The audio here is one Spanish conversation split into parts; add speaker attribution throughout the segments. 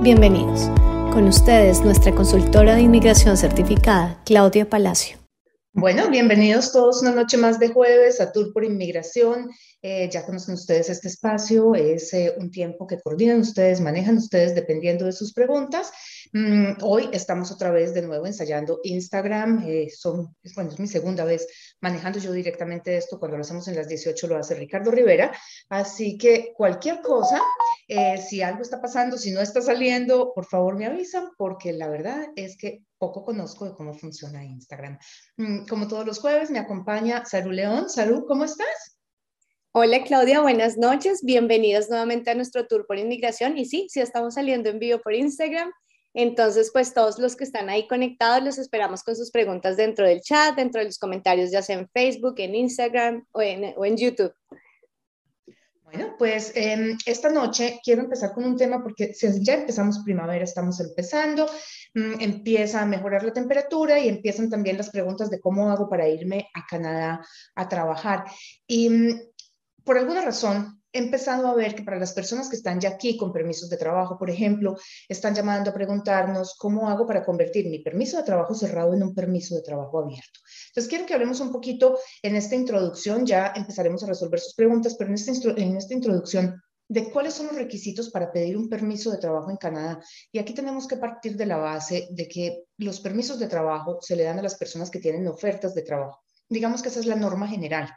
Speaker 1: Bienvenidos. Con ustedes, nuestra consultora de inmigración certificada, Claudia Palacio.
Speaker 2: Bueno, bienvenidos todos una noche más de jueves a Tour por Inmigración. Eh, ya conocen ustedes este espacio, es eh, un tiempo que coordinan ustedes, manejan ustedes dependiendo de sus preguntas. Mm, hoy estamos otra vez de nuevo ensayando Instagram. Eh, son, bueno, es mi segunda vez manejando yo directamente esto. Cuando lo hacemos en las 18 lo hace Ricardo Rivera. Así que cualquier cosa, si algo está pasando, si no está saliendo, por favor me avisan porque la verdad es que poco conozco de cómo funciona Instagram. Mm, como todos los jueves me acompaña Saru León. Saru, ¿cómo estás?
Speaker 3: Hola Claudia, buenas noches. Bienvenidos nuevamente a nuestro tour por inmigración. Y sí, sí estamos saliendo en vivo por Instagram. Entonces, pues todos los que están ahí conectados, los esperamos con sus preguntas dentro del chat, dentro de los comentarios, ya sea en Facebook, en Instagram o en, YouTube.
Speaker 2: Bueno, pues em, esta noche quiero empezar con un tema porque ya empezamos primavera, estamos empezando, mm, empieza a mejorar la temperatura y empiezan también las preguntas de cómo hago para irme a Canadá a trabajar. Y mm, por alguna razón, empezado a ver que para las personas que están ya aquí con permisos de trabajo, por ejemplo, están llamando a preguntarnos cómo hago para convertir mi permiso de trabajo cerrado en un permiso de trabajo abierto. Entonces, quiero que hablemos un poquito en esta introducción, ya empezaremos a resolver sus preguntas, pero en esta, en esta introducción de cuáles son los requisitos para pedir un permiso de trabajo en Canadá. Y aquí tenemos que partir de la base de que los permisos de trabajo se le dan a las personas que tienen ofertas de trabajo. Digamos que esa es la norma general.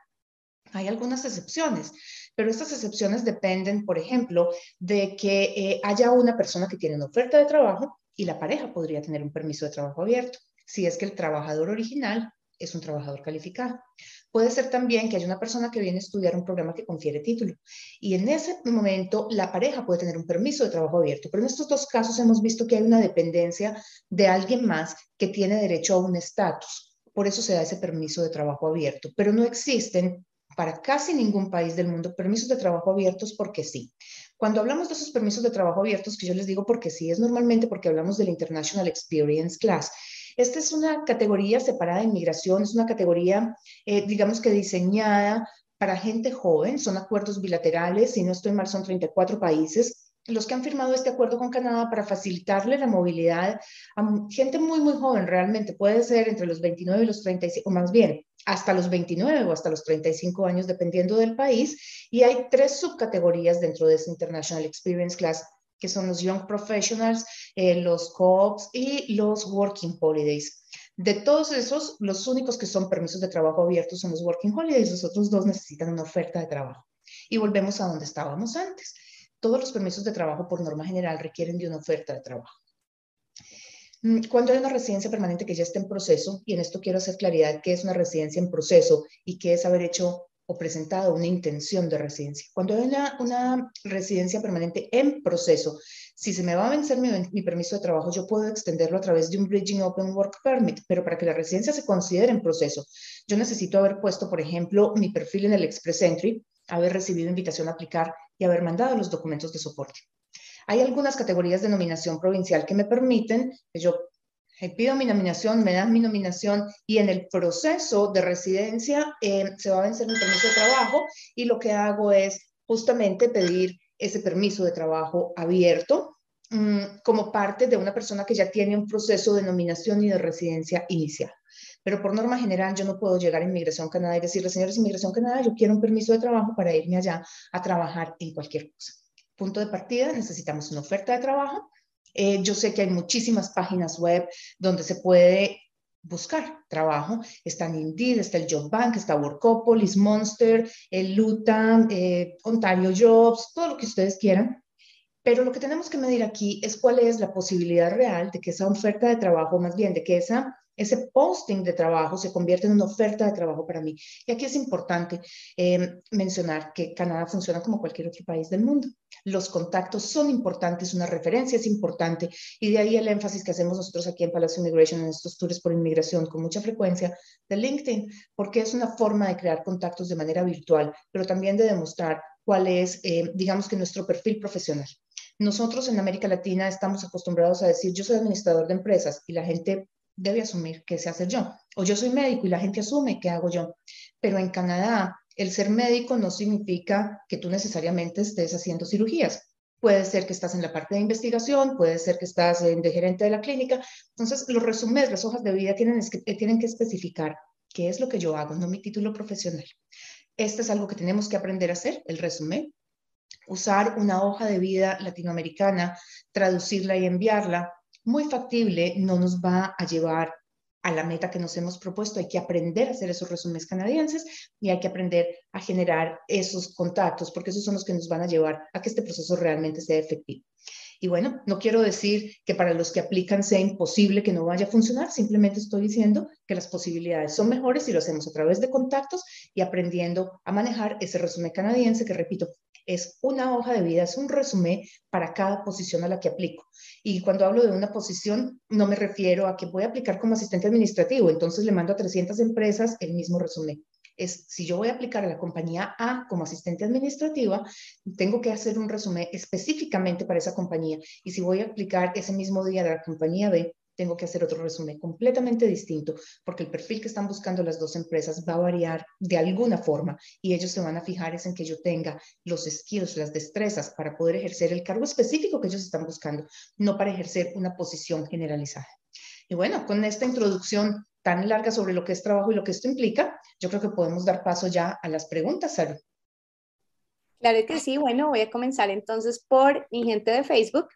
Speaker 2: Hay algunas excepciones, pero estas excepciones dependen, por ejemplo, de que eh, haya una persona que tiene una oferta de trabajo y la pareja podría tener un permiso de trabajo abierto, si es que el trabajador original es un trabajador calificado. Puede ser también que haya una persona que viene a estudiar un programa que confiere título y en ese momento la pareja puede tener un permiso de trabajo abierto, pero en estos dos casos hemos visto que hay una dependencia de alguien más que tiene derecho a un estatus. Por eso se da ese permiso de trabajo abierto, pero no existen para casi ningún país del mundo permisos de trabajo abiertos porque sí. Cuando hablamos de esos permisos de trabajo abiertos, que yo les digo porque sí, es normalmente porque hablamos del International Experience Class. Esta es una categoría separada de inmigración, es una categoría, eh, digamos que diseñada para gente joven, son acuerdos bilaterales, si no estoy mal, son 34 países los que han firmado este acuerdo con Canadá para facilitarle la movilidad a gente muy, muy joven, realmente puede ser entre los 29 y los 35, o más bien hasta los 29 o hasta los 35 años, dependiendo del país. Y hay tres subcategorías dentro de ese International Experience Class, que son los Young Professionals, eh, los Co-ops y los Working Holidays. De todos esos, los únicos que son permisos de trabajo abiertos son los Working Holidays, los otros dos necesitan una oferta de trabajo. Y volvemos a donde estábamos antes. Todos los permisos de trabajo, por norma general, requieren de una oferta de trabajo. Mm, cuando hay una residencia permanente que ya está en proceso, y en esto quiero hacer claridad qué es una residencia en proceso y qué es haber hecho o presentado una intención de residencia. Cuando hay una, residencia permanente en proceso, si se me va a vencer mi, mi, permiso de trabajo, yo puedo extenderlo a través de un Bridging Open Work Permit, pero para que la residencia se considere en proceso, yo necesito haber puesto, por ejemplo, mi perfil en el Express Entry, haber recibido invitación a aplicar y haber mandado los documentos de soporte. Hay algunas categorías de nominación provincial que me permiten que yo eh, pido mi nominación, me dan mi nominación y en el proceso de residencia eh, se va a vencer mi permiso de trabajo y lo que hago es justamente pedir ese permiso de trabajo abierto mm, como parte de una persona que ya tiene un proceso de nominación y de residencia inicial. Pero por norma general yo no puedo llegar a Inmigración Canadá y decirle, señores Inmigración Canadá, yo quiero un permiso de trabajo para irme allá a trabajar en cualquier cosa punto de partida, necesitamos una oferta de trabajo. Eh, yo sé que hay muchísimas páginas web donde se puede buscar trabajo. Está en Indeed, está el Job Bank, está Workopolis, Monster, el Luta, eh, Ontario Jobs, todo lo que ustedes quieran. Pero lo que tenemos que medir aquí es cuál es la posibilidad real de que esa oferta de trabajo, más bien de que esa ese posting de trabajo se convierte en una oferta de trabajo para mí. Y aquí es importante eh, mencionar que Canadá funciona como cualquier otro país del mundo. Los contactos son importantes, una referencia es importante y de ahí el énfasis que hacemos nosotros aquí en Palacio Immigration en estos tours por inmigración con mucha frecuencia de LinkedIn, porque es una forma de crear contactos de manera virtual, pero también de demostrar cuál es, eh, digamos que nuestro perfil profesional. Nosotros en América Latina estamos acostumbrados a decir, yo soy administrador de empresas y la gente debe asumir que se hace yo. O yo soy médico y la gente asume que hago yo. Pero en Canadá, el ser médico no significa que tú necesariamente estés haciendo cirugías. puede ser que estás en la parte de investigación, puede ser que estás en de gerente de la clínica. Entonces, los resúmenes, las hojas de vida tienen, eh, que especificar qué es lo que yo hago, no mi título profesional. Este es algo que tenemos que aprender a hacer, el resumen. Usar una hoja de vida latinoamericana, traducirla y enviarla, muy factible, no nos va a llevar a la meta que nos hemos propuesto. Hay que aprender a hacer esos resúmenes canadienses y hay que aprender a generar esos contactos, porque esos son los que nos van a llevar a que este proceso realmente sea efectivo. Y bueno, no quiero decir que para los que aplican sea imposible que no vaya a funcionar, simplemente estoy diciendo que las posibilidades son mejores si lo hacemos a través de contactos y aprendiendo a manejar ese resumen canadiense que, repito, es una hoja de vida, es un resumen para cada posición a la que aplico. Y cuando hablo de una posición, no me refiero a que voy a aplicar como asistente administrativo, entonces le mando a 300 empresas el mismo resumen. Es, si yo voy a aplicar a la compañía A como asistente administrativa, tengo que hacer un resumen específicamente para esa compañía. Y si voy a aplicar ese mismo día de la compañía B, tengo que hacer otro resumen completamente distinto porque el perfil que están buscando las dos empresas va a variar de alguna forma y ellos se van a fijar es en que yo tenga los skills, las destrezas para poder ejercer el cargo específico que ellos están buscando, no para ejercer una posición generalizada. Y bueno, con esta introducción tan larga sobre lo que es trabajo y lo que esto implica, yo creo que podemos dar paso ya a las preguntas, Sara.
Speaker 3: Claro que sí. Bueno, voy a comenzar entonces por mi gente de Facebook.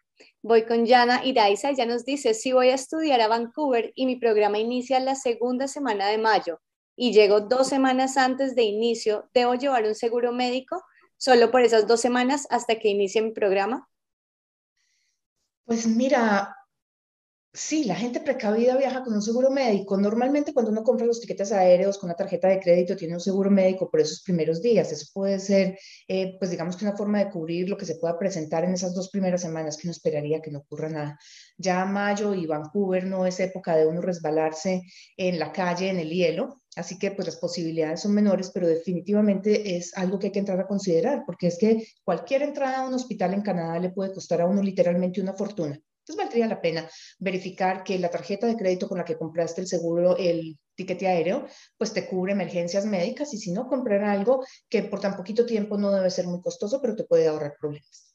Speaker 3: Voy con Yana Iraiza, ella nos dice, si voy a estudiar a Vancouver y mi programa inicia la segunda semana de mayo y llego dos semanas antes de inicio, ¿debo llevar un seguro médico solo por esas dos semanas hasta que inicie mi programa?
Speaker 2: Pues mira, Sí, la gente precavida viaja con un seguro médico. Normalmente cuando uno compra los tiquetes aéreos con una tarjeta de crédito tiene un seguro médico por esos primeros días. Eso puede ser, eh, pues digamos que una forma de cubrir lo que se pueda presentar en esas dos primeras semanas que uno esperaría que no ocurra nada. Ya mayo y Vancouver no es época de uno resbalarse en la calle, en el hielo. Así que pues las posibilidades son menores, pero definitivamente es algo que hay que entrar a considerar, porque es que cualquier entrada a un hospital en Canadá le puede costar a uno literalmente una fortuna. Entonces valdría la pena verificar que la tarjeta de crédito con la que compraste el seguro, el tiquete aéreo, pues te cubre emergencias médicas y si no, comprar algo que por tan poquito tiempo no debe ser muy costoso, pero te puede ahorrar problemas.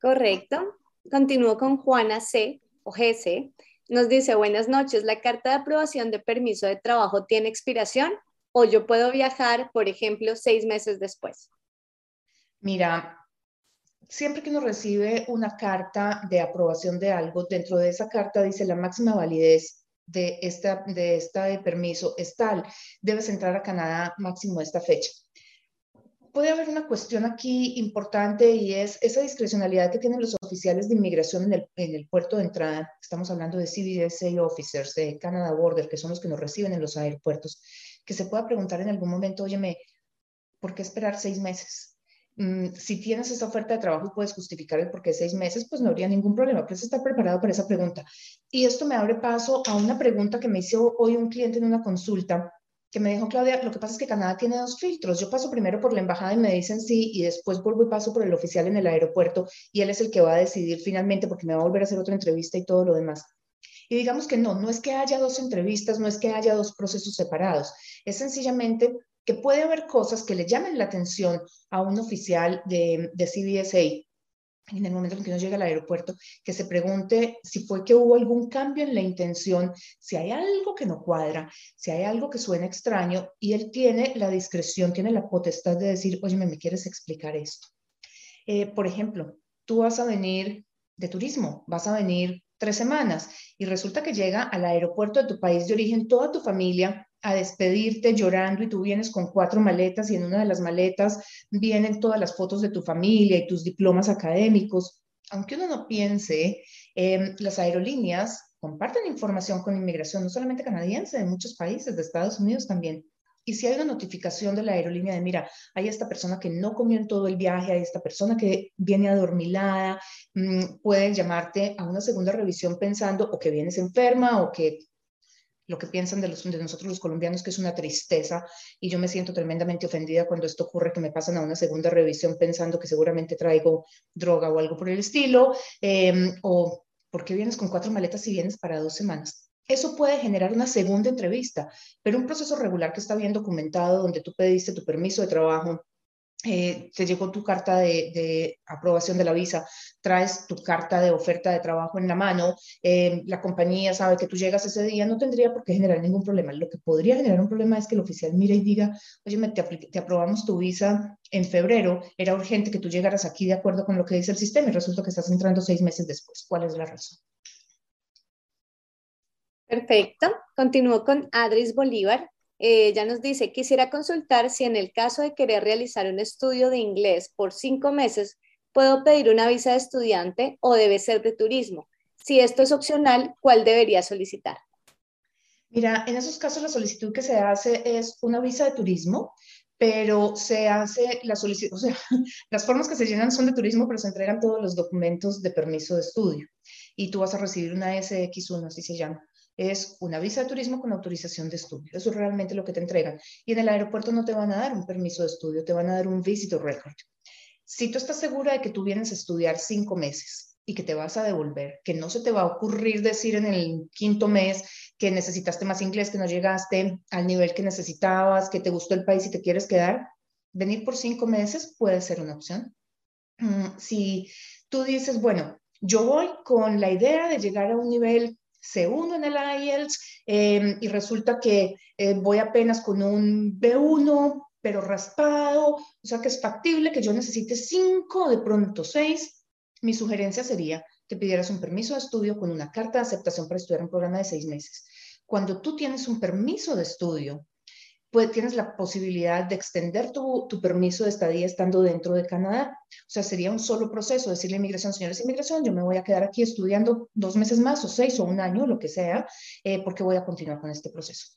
Speaker 3: Correcto. Continúo con Juana C. o GC. Nos dice, buenas noches, ¿la carta de aprobación de permiso de trabajo tiene expiración o yo puedo viajar, por ejemplo, seis meses después?
Speaker 2: Mira, siempre que uno recibe una carta de aprobación de algo, dentro de esa carta dice la máxima validez de esta, de esta permiso es tal, debes entrar a Canadá máximo esta fecha. Puede haber una cuestión aquí importante y es esa discrecionalidad que tienen los oficiales de inmigración en el, en el puerto de entrada. Estamos hablando de CBSA officers de Canada Border, que son los que nos reciben en los aeropuertos, que se pueda preguntar en algún momento, óyeme, ¿por qué esperar seis meses? Mm, si tienes esa oferta de trabajo y puedes justificar el por qué seis meses, pues no habría ningún problema. Puedes estar preparado para esa pregunta. Y esto me abre paso a una pregunta que me hizo hoy un cliente en una consulta que me dijo, Claudia, lo que pasa es que Canadá tiene dos filtros. Yo paso primero por la embajada y me dicen sí, y después vuelvo y paso por el oficial en el aeropuerto, y él es el que va a decidir finalmente, porque me va a volver a hacer otra entrevista y todo lo demás. Y digamos que no, no es que haya dos entrevistas, no es que haya dos procesos separados, es sencillamente que puede haber cosas que le llamen la atención a un oficial de, de CBSA en el momento en que uno llega al aeropuerto, que se pregunte si fue que hubo algún cambio en la intención, si hay algo que no cuadra, si hay algo que suena extraño, y él tiene la discreción, tiene la potestad de decir, oye, ¿me quieres explicar esto? Eh, por ejemplo, tú vas a venir de turismo, vas a venir tres semanas y resulta que llega al aeropuerto de tu país de origen toda tu familia a despedirte llorando y tú vienes con cuatro maletas y en una de las maletas vienen todas las fotos de tu familia y tus diplomas académicos. Aunque uno no piense, eh, las aerolíneas comparten información con inmigración, no solamente canadiense, de muchos países, de Estados Unidos también. Y si hay una notificación de la aerolínea de, mira, hay esta persona que no comió en todo el viaje, hay esta persona que viene adormilada, mmm, llamarte a una segunda revisión pensando o que vienes enferma o que lo que piensan de, nosotros los colombianos, que es una tristeza, y yo me siento tremendamente ofendida cuando esto ocurre, que me pasan a una segunda revisión pensando que seguramente traigo droga o algo por el estilo, eh, o ¿por qué vienes con cuatro maletas y vienes para dos semanas? Eso puede generar una segunda entrevista, pero un proceso regular que está bien documentado, donde tú pediste tu permiso de trabajo, eh, te llegó tu carta de, aprobación de la visa, traes tu carta de oferta de trabajo en la mano, eh, la compañía sabe que tú llegas ese día, no tendría por qué generar ningún problema. Lo que podría generar un problema es que el oficial mire y diga, oye, te, te aprobamos tu visa en febrero, era urgente que tú llegaras aquí de acuerdo con lo que dice el sistema y resulta que estás entrando seis meses después. ¿Cuál es la razón?
Speaker 3: Perfecto. Continúo con Adris Bolívar. Eh, ya nos dice, quisiera consultar si en el caso de querer realizar un estudio de inglés por cinco meses, puedo pedir una visa de estudiante o debe ser de turismo. Si esto es opcional, ¿cuál debería solicitar?
Speaker 2: Mira, en esos casos la solicitud que se hace es una visa de turismo, pero se hace la solicitud, o sea, las formas que se llenan son de turismo, pero se entregan todos los documentos de permiso de estudio y tú vas a recibir una SX1, así se llama es una visa de turismo con autorización de estudio. Eso es realmente lo que te entregan. Y en el aeropuerto no te van a dar un permiso de estudio, te van a dar un visitor record. Si tú estás segura de que tú vienes a estudiar cinco meses y que te vas a devolver, que no se te va a ocurrir decir en el quinto mes que necesitaste más inglés, que no llegaste al nivel que necesitabas, que te gustó el país y te quieres quedar, venir por cinco meses puede ser una opción. Mm, si tú dices, bueno, yo voy con la idea de llegar a un nivel C1 en el IELTS em, y resulta que eh, voy apenas con un B1, pero raspado, o sea que es factible que yo necesite 5, de pronto 6. Mi sugerencia sería que pidieras un permiso de estudio con una carta de aceptación para estudiar un programa de seis meses. Cuando tú tienes un permiso de estudio, pues tienes la posibilidad de extender tu, permiso de estadía estando dentro de Canadá. O sea, sería un solo proceso, decirle a inmigración, señores inmigración, yo me voy a quedar aquí estudiando dos meses más o seis o un año, lo que sea, eh, porque voy a continuar con este proceso.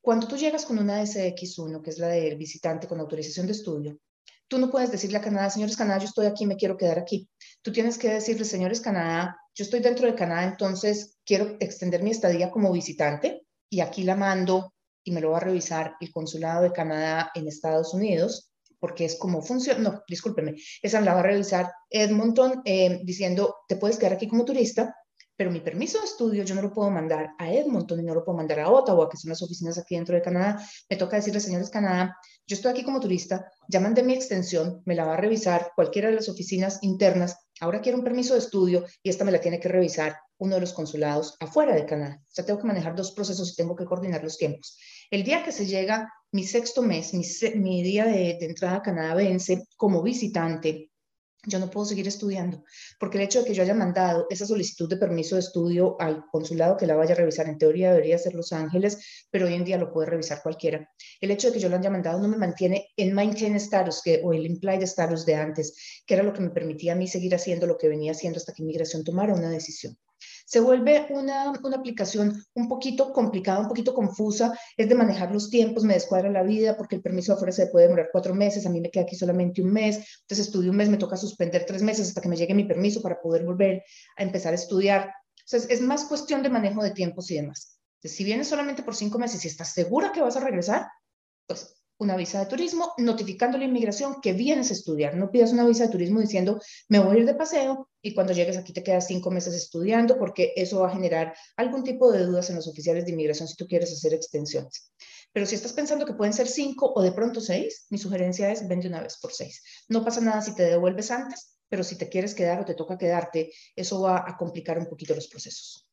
Speaker 2: Cuando tú llegas con una SX1, que es la del visitante con autorización de estudio, tú no puedes decirle a Canadá, señores Canadá, yo estoy aquí, me quiero quedar aquí. Tú tienes que decirle, señores Canadá, yo estoy dentro de Canadá, entonces quiero extender mi estadía como visitante y aquí la mando y me lo va a revisar el Consulado de Canadá en Estados Unidos, porque es como funciona, no, discúlpeme, esa la va a revisar Edmonton eh, diciendo, te puedes quedar aquí como turista, pero mi permiso de estudio yo no lo puedo mandar a Edmonton y no lo puedo mandar a Ottawa, que son las oficinas aquí dentro de Canadá. Me toca decirle, señores Canadá, yo estoy aquí como turista, ya mandé mi extensión, me la va a revisar cualquiera de las oficinas internas, ahora quiero un permiso de estudio y esta me la tiene que revisar uno de los consulados afuera de Canadá. O sea, tengo que manejar dos procesos y tengo que coordinar los tiempos. El día que se llega mi sexto mes, mi, día de, de entrada a Canadá vence como visitante, yo no puedo seguir estudiando, porque el hecho de que yo haya mandado esa solicitud de permiso de estudio al consulado que la vaya a revisar, en teoría debería ser Los Ángeles, pero hoy en día lo puede revisar cualquiera. El hecho de que yo lo haya mandado no me mantiene en maintain status que, o el implied status de antes, que era lo que me permitía a mí seguir haciendo lo que venía haciendo hasta que inmigración tomara una decisión se vuelve una, una, aplicación un poquito complicada, un poquito confusa, es de manejar los tiempos, me descuadra la vida porque el permiso de afuera se puede demorar cuatro meses, a mí me queda aquí solamente un mes, entonces estudio un mes, me toca suspender tres meses hasta que me llegue mi permiso para poder volver a empezar a estudiar. Entonces, es más cuestión de manejo de tiempos y demás. Si vienes solamente por cinco meses y estás segura que vas a regresar, pues una visa de turismo, notificando la inmigración que vienes a estudiar. No pidas una visa de turismo diciendo, me voy a ir de paseo y cuando llegues aquí te quedas cinco meses estudiando, porque eso va a generar algún tipo de dudas en los oficiales de inmigración si tú quieres hacer extensiones. Pero si estás pensando que pueden ser cinco o de pronto seis, mi sugerencia es vende una vez por seis. No pasa nada si te devuelves antes, pero si te quieres quedar o te toca quedarte, eso va a complicar un poquito los procesos.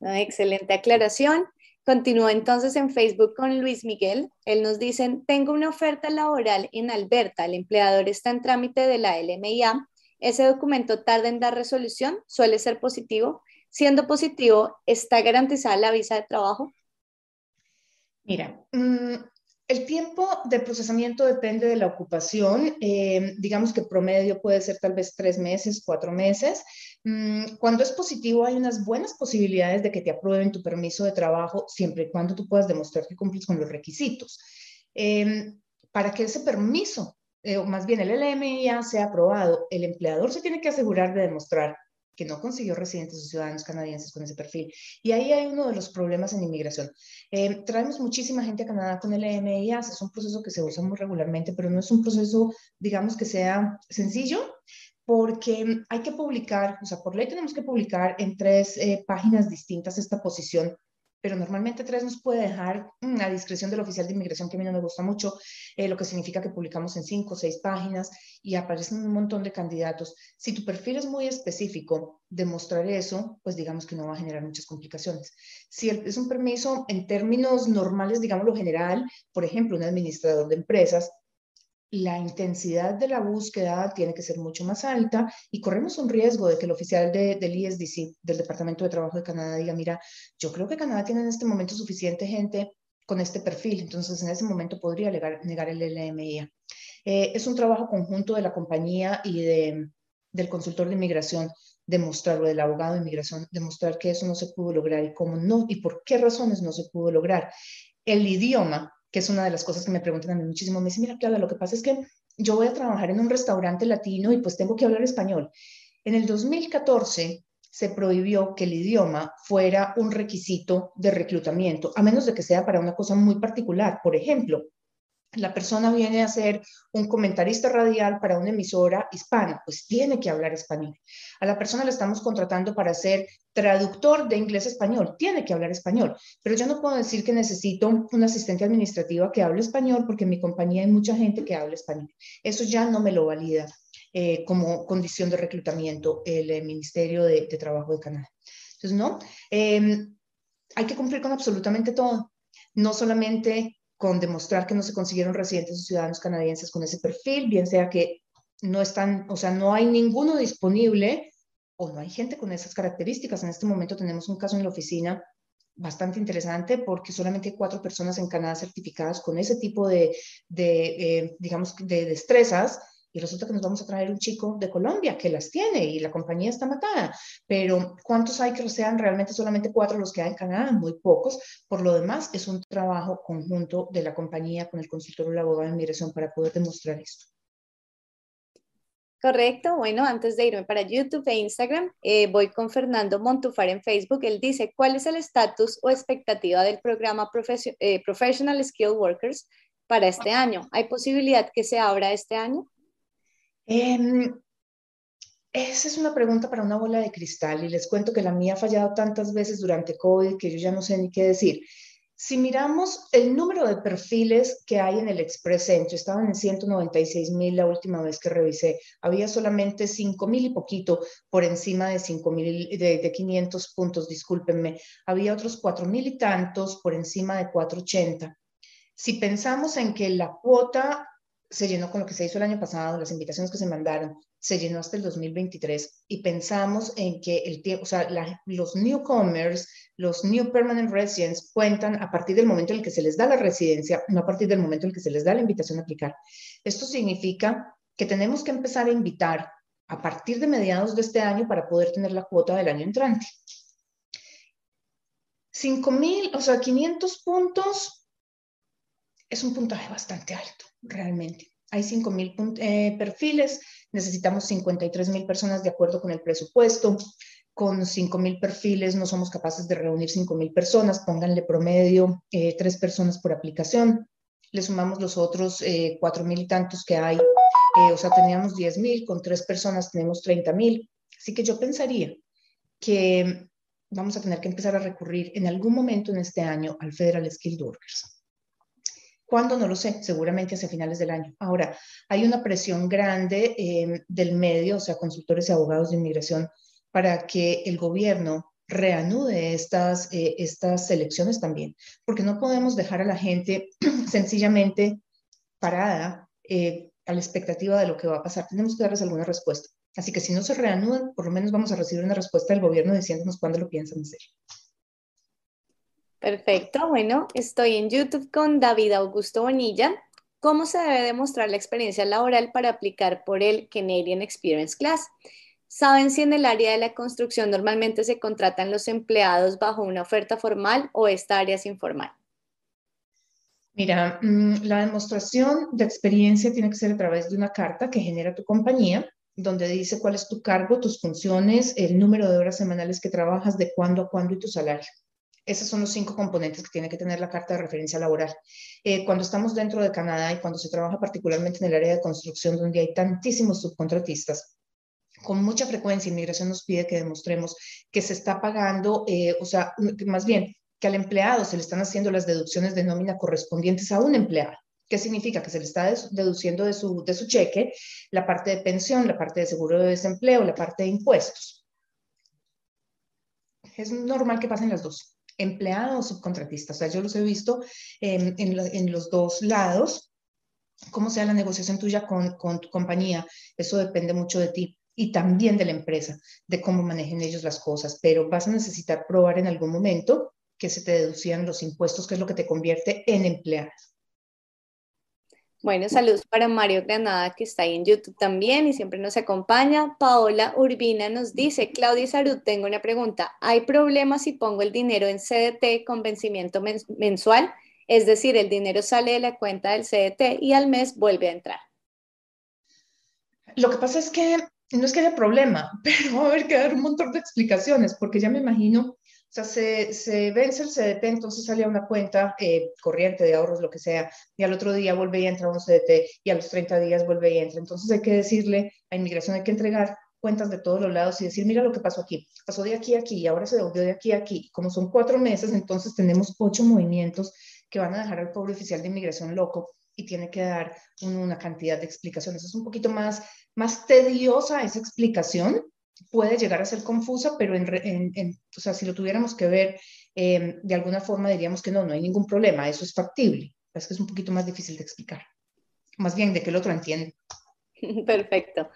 Speaker 3: Excelente aclaración. Continúo entonces en Facebook con Luis Miguel. Él nos dice, tengo una oferta laboral en Alberta, el empleador está en trámite de la LMIA, ese documento tarda en dar resolución, suele ser positivo. Siendo positivo, ¿está garantizada la visa de trabajo?
Speaker 2: Mira, mm, el tiempo de procesamiento depende de la ocupación. Eh, digamos que promedio puede ser tal vez tres meses, cuatro meses. Mm, cuando es positivo, hay unas buenas posibilidades de que te aprueben tu permiso de trabajo siempre y cuando tú puedas demostrar que cumples con los requisitos. Em, para que ese permiso, eh, o más bien el LMIA, sea aprobado, el empleador se tiene que asegurar de demostrar que no consiguió residentes o ciudadanos canadienses con ese perfil. Y ahí hay uno de los problemas en inmigración. Eh, traemos muchísima gente a Canadá con el EMIAS, es un proceso que se usa muy regularmente, pero no es un proceso, digamos, que sea sencillo, porque hay que publicar, o sea, por ley tenemos que publicar en tres eh, páginas distintas esta posición pero normalmente tres nos puede dejar una discreción del oficial de inmigración que a mí no me gusta mucho, eh, lo que significa que publicamos en cinco o seis páginas y aparecen un montón de candidatos. Si tu perfil es muy específico, demostrar eso, pues digamos que no va a generar muchas complicaciones. Si es un permiso en términos normales, digamos lo general, por ejemplo, un administrador de empresas, la intensidad de la búsqueda tiene que ser mucho más alta y corremos un riesgo de que el oficial del ISDC, del Departamento de Trabajo de Canadá, diga, mira, yo creo que Canadá tiene en este momento suficiente gente con este perfil, entonces en ese momento podría negar, el LMIA. Eh, es un trabajo conjunto de la compañía y de, del consultor de inmigración demostrarlo del abogado de inmigración, demostrar que eso no se pudo lograr y cómo no, y por qué razones no se pudo lograr. El idioma que es una de las cosas que me preguntan a mí muchísimo. Me dicen, mira, Claudia, lo que pasa es que yo voy a trabajar en un restaurante latino y pues tengo que hablar español. En el 2014 se prohibió que el idioma fuera un requisito de reclutamiento, a menos de que sea para una cosa muy particular. Por ejemplo, la persona viene a ser un comentarista radial para una emisora hispana, pues tiene que hablar español. A la persona le estamos contratando para ser traductor de inglés a español, tiene que hablar español. Pero yo no puedo decir que necesito una asistente administrativa que hable español porque en mi compañía hay mucha gente que habla español. Eso ya no me lo valida eh, como condición de reclutamiento el eh, Ministerio de, Trabajo de Canadá. Entonces, no, em, hay que cumplir con absolutamente todo. No solamente con demostrar que no se consiguieron residentes o ciudadanos canadienses con ese perfil, bien sea que no están, o sea, no hay ninguno disponible o no hay gente con esas características. En este momento tenemos un caso en la oficina bastante interesante porque solamente hay cuatro personas en Canadá certificadas con ese tipo de, de eh, digamos, de destrezas y resulta que nos vamos a traer un chico de Colombia que las tiene y la compañía está matada. Pero ¿cuántos hay que sean realmente solamente cuatro los que hay en Canadá? Muy pocos. Por lo demás, es un trabajo conjunto de la compañía con el consultor o el abogado de inmigración para poder demostrar esto.
Speaker 3: Correcto. Bueno, antes de irme para YouTube e Instagram, eh, voy con Fernando Montufar en Facebook. Él dice, ¿cuál es el estatus o expectativa del programa eh, Professional Skill Workers para este año? ¿Hay posibilidad que se abra este año?
Speaker 2: Em, esa es una pregunta para una bola de cristal y les cuento que la mía ha fallado tantas veces durante COVID que yo ya no sé ni qué decir. Si miramos el número de perfiles que hay en el Express Entry, estaban en 196 mil la última vez que revisé, había solamente 5 mil y poquito por encima de 5 mil, de, de, 500 puntos, discúlpenme, había otros 4 mil y tantos por encima de 480. Si pensamos en que la cuota se llenó con lo que se hizo el año pasado, las invitaciones que se mandaron, se llenó hasta el 2023 y pensamos en que el tiempo, o sea, los newcomers, los new permanent residents cuentan a partir del momento en el que se les da la residencia, no a partir del momento en el que se les da la invitación a aplicar. Esto significa que tenemos que empezar a invitar a partir de mediados de este año para poder tener la cuota del año entrante. 5.000, o sea, 500 puntos es un puntaje bastante alto realmente. Hay 5.000 eh, perfiles, necesitamos 53.000 personas de acuerdo con el presupuesto. Con 5.000 perfiles no somos capaces de reunir 5.000 personas, pónganle promedio eh, tres personas por aplicación. Le sumamos los otros eh, 4.000 y tantos que hay, eh, o sea, teníamos 10.000, con tres personas tenemos 30.000. Así que yo pensaría que vamos a tener que empezar a recurrir en algún momento en este año al Federal Skilled Workers. ¿Cuándo? No lo sé, seguramente hacia finales del año. Ahora, hay una presión grande eh, del medio, o sea, consultores y abogados de inmigración, para que el gobierno reanude estas, eh, estas elecciones también, porque no podemos dejar a la gente sencillamente parada eh, a la expectativa de lo que va a pasar. Tenemos que darles alguna respuesta. Así que si no se reanudan, por lo menos vamos a recibir una respuesta del gobierno diciéndonos cuándo lo piensan hacer.
Speaker 3: Perfecto, bueno, estoy en YouTube con David Augusto Bonilla. ¿Cómo se debe demostrar la experiencia laboral para aplicar por el Canadian Experience Class? ¿Saben si en el área de la construcción normalmente se contratan los empleados bajo una oferta formal o esta área es informal?
Speaker 2: Mira, mm, la demostración de experiencia tiene que ser a través de una carta que genera tu compañía, donde dice cuál es tu cargo, tus funciones, el número de horas semanales que trabajas, de cuándo a cuándo y tu salario. Esos son los cinco componentes que tiene que tener la carta de referencia laboral. Eh, cuando estamos dentro de Canadá y cuando se trabaja particularmente en el área de construcción, donde hay tantísimos subcontratistas, con mucha frecuencia inmigración nos pide que demostremos que se está pagando, eh, o sea, más bien, que al empleado se le están haciendo las deducciones de nómina correspondientes a un empleado. ¿Qué significa? Que se le está deduciendo de su, de su cheque la parte de pensión, la parte de seguro de desempleo, la parte de impuestos. Es normal que pasen las dos, empleado subcontratista. O sea, yo los he visto en, en los dos lados. Cómo sea la negociación tuya con, con tu compañía, eso depende mucho de ti y también de la empresa, de cómo manejen ellos las cosas, pero vas a necesitar probar en algún momento que se te deducían los impuestos, que es lo que te convierte en empleado.
Speaker 3: Bueno, saludos para Mario Granada, que está ahí en YouTube también y siempre nos acompaña. Paola Urbina nos dice, Claudia Sarud, tengo una pregunta. ¿Hay problemas si pongo el dinero en CDT con vencimiento mensual? Es decir, el dinero sale de la cuenta del CDT y al mes vuelve a entrar.
Speaker 2: Lo que pasa es que no es que haya problema, pero va a haber que dar un montón de explicaciones, porque ya me imagino o sea, se, vence el CDT, entonces salía una cuenta eh, corriente de ahorros, lo que sea, y al otro día vuelve y entra un CDT, y a los 30 días vuelve y entra. Entonces hay que decirle a inmigración, hay que entregar cuentas de todos los lados y decir, mira lo que pasó aquí, pasó de aquí a aquí, y ahora se devolvió de aquí a aquí. Como son cuatro meses, entonces tenemos ocho movimientos que van a dejar al pobre oficial de inmigración loco y tiene que dar una cantidad de explicaciones. Es un poquito más, más tediosa esa explicación, puede llegar a ser confusa, pero en, o sea, si lo tuviéramos que ver em, de alguna forma diríamos que no, no hay ningún problema, eso es factible. Es que es un poquito más difícil de explicar. Más bien de que el otro entiende.
Speaker 3: Perfecto.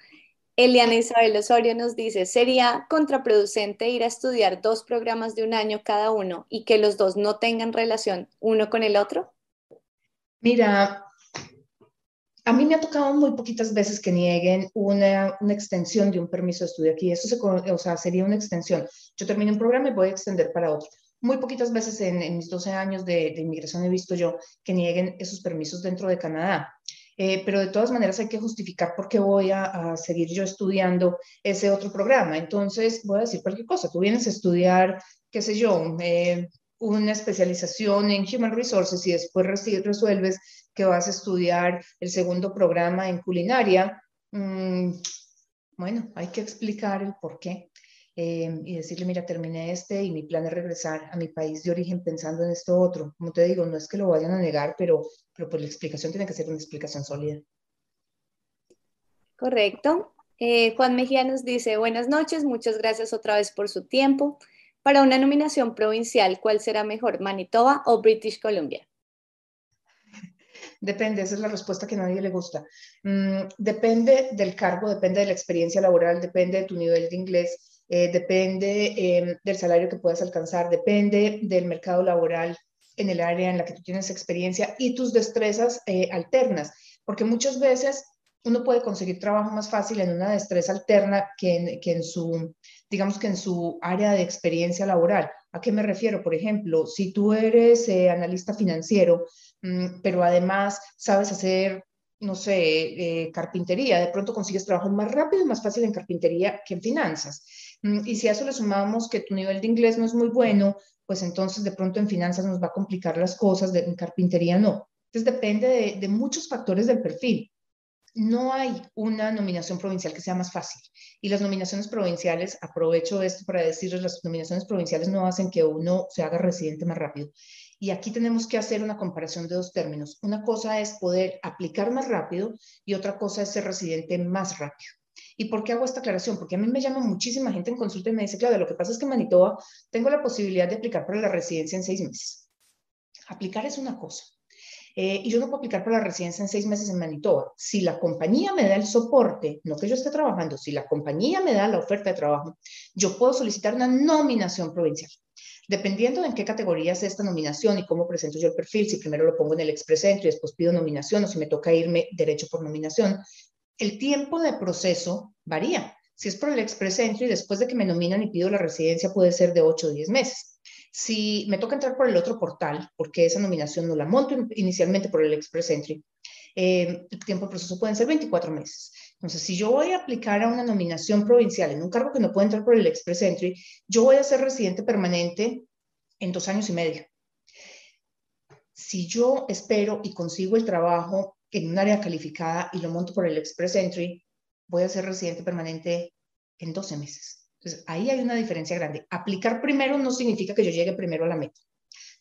Speaker 3: Eliana Isabel Osorio nos dice, ¿sería contraproducente ir a estudiar dos programas de un año cada uno y que los dos no tengan relación uno con el otro?
Speaker 2: Mira, a mí me ha tocado muy poquitas veces que nieguen una, extensión de un permiso de estudio aquí. Eso sería una extensión. Yo termino un programa y voy a extender para otro. Muy poquitas veces en, mis 12 años de, inmigración he visto yo que nieguen esos permisos dentro de Canadá. Eh, pero de todas maneras hay que justificar por qué voy a, seguir yo estudiando ese otro programa. Entonces, voy a decir cualquier cosa. Tú vienes a estudiar, qué sé yo, eh, una especialización en Human Resources y después resuelves que vas a estudiar el segundo programa en culinaria, mm, bueno, hay que explicar el por qué eh, y decirle, mira, terminé este y mi plan es regresar a mi país de origen pensando en esto otro. Como te digo, no es que lo vayan a negar, pero, pero pues la explicación tiene que ser una explicación sólida.
Speaker 3: Correcto. Eh, Juan Mejía nos dice, buenas noches, muchas gracias otra vez por su tiempo. Para una nominación provincial, ¿cuál será mejor, Manitoba o British Columbia?
Speaker 2: Depende, esa es la respuesta que a nadie le gusta. Mm, depende del cargo, depende de la experiencia laboral, depende de tu nivel de inglés, eh, depende em, del salario que puedas alcanzar, depende del mercado laboral en el área en la que tú tienes experiencia y tus destrezas eh, alternas, porque muchas veces uno puede conseguir trabajo más fácil en una destreza alterna que en, que en su, digamos que en su área de experiencia laboral. ¿A qué me refiero? Por ejemplo, si tú eres eh, analista financiero, mm, pero además sabes hacer, no sé, eh, carpintería, de pronto consigues trabajo más rápido y más fácil en carpintería que en finanzas. Mm, y si a eso le sumamos que tu nivel de inglés no es muy bueno, pues entonces de pronto en finanzas nos va a complicar las cosas, de, en carpintería no. Entonces depende de, de muchos factores del perfil no hay una nominación provincial que sea más fácil. Y las nominaciones provinciales, aprovecho esto para decirles, las nominaciones provinciales no hacen que uno se haga residente más rápido. Y aquí tenemos que hacer una comparación de dos términos. Una cosa es poder aplicar más rápido y otra cosa es ser residente más rápido. ¿Y por qué hago esta aclaración? Porque a mí me llama muchísima gente en consulta y me dice, claro, lo que pasa es que en Manitoba tengo la posibilidad de aplicar para la residencia en seis meses. Aplicar es una cosa, eh, y yo no puedo aplicar para la residencia en seis meses en Manitoba. Si la compañía me da el soporte, no que yo esté trabajando, si la compañía me da la oferta de trabajo, yo puedo solicitar una nominación provincial. Dependiendo de en qué categoría es esta nominación y cómo presento yo el perfil, si primero lo pongo en el Express Entry después pido nominación o si me toca irme derecho por nominación, el tiempo de proceso varía. Si es por el Express Entry, después de que me nominan y pido la residencia puede ser de 8 o 10 meses. Si me toca entrar por el otro portal, porque esa nominación no la monto inicialmente por el Express Entry, eh, el tiempo de proceso pueden ser 24 meses. Entonces, si yo voy a aplicar a una nominación provincial en un cargo que no puede entrar por el Express Entry, yo voy a ser residente permanente en dos años y medio. Si yo espero y consigo el trabajo en un área calificada y lo monto por el Express Entry, voy a ser residente permanente en 12 meses. Entonces, ahí hay una diferencia grande. Aplicar primero no significa que yo llegue primero a la meta.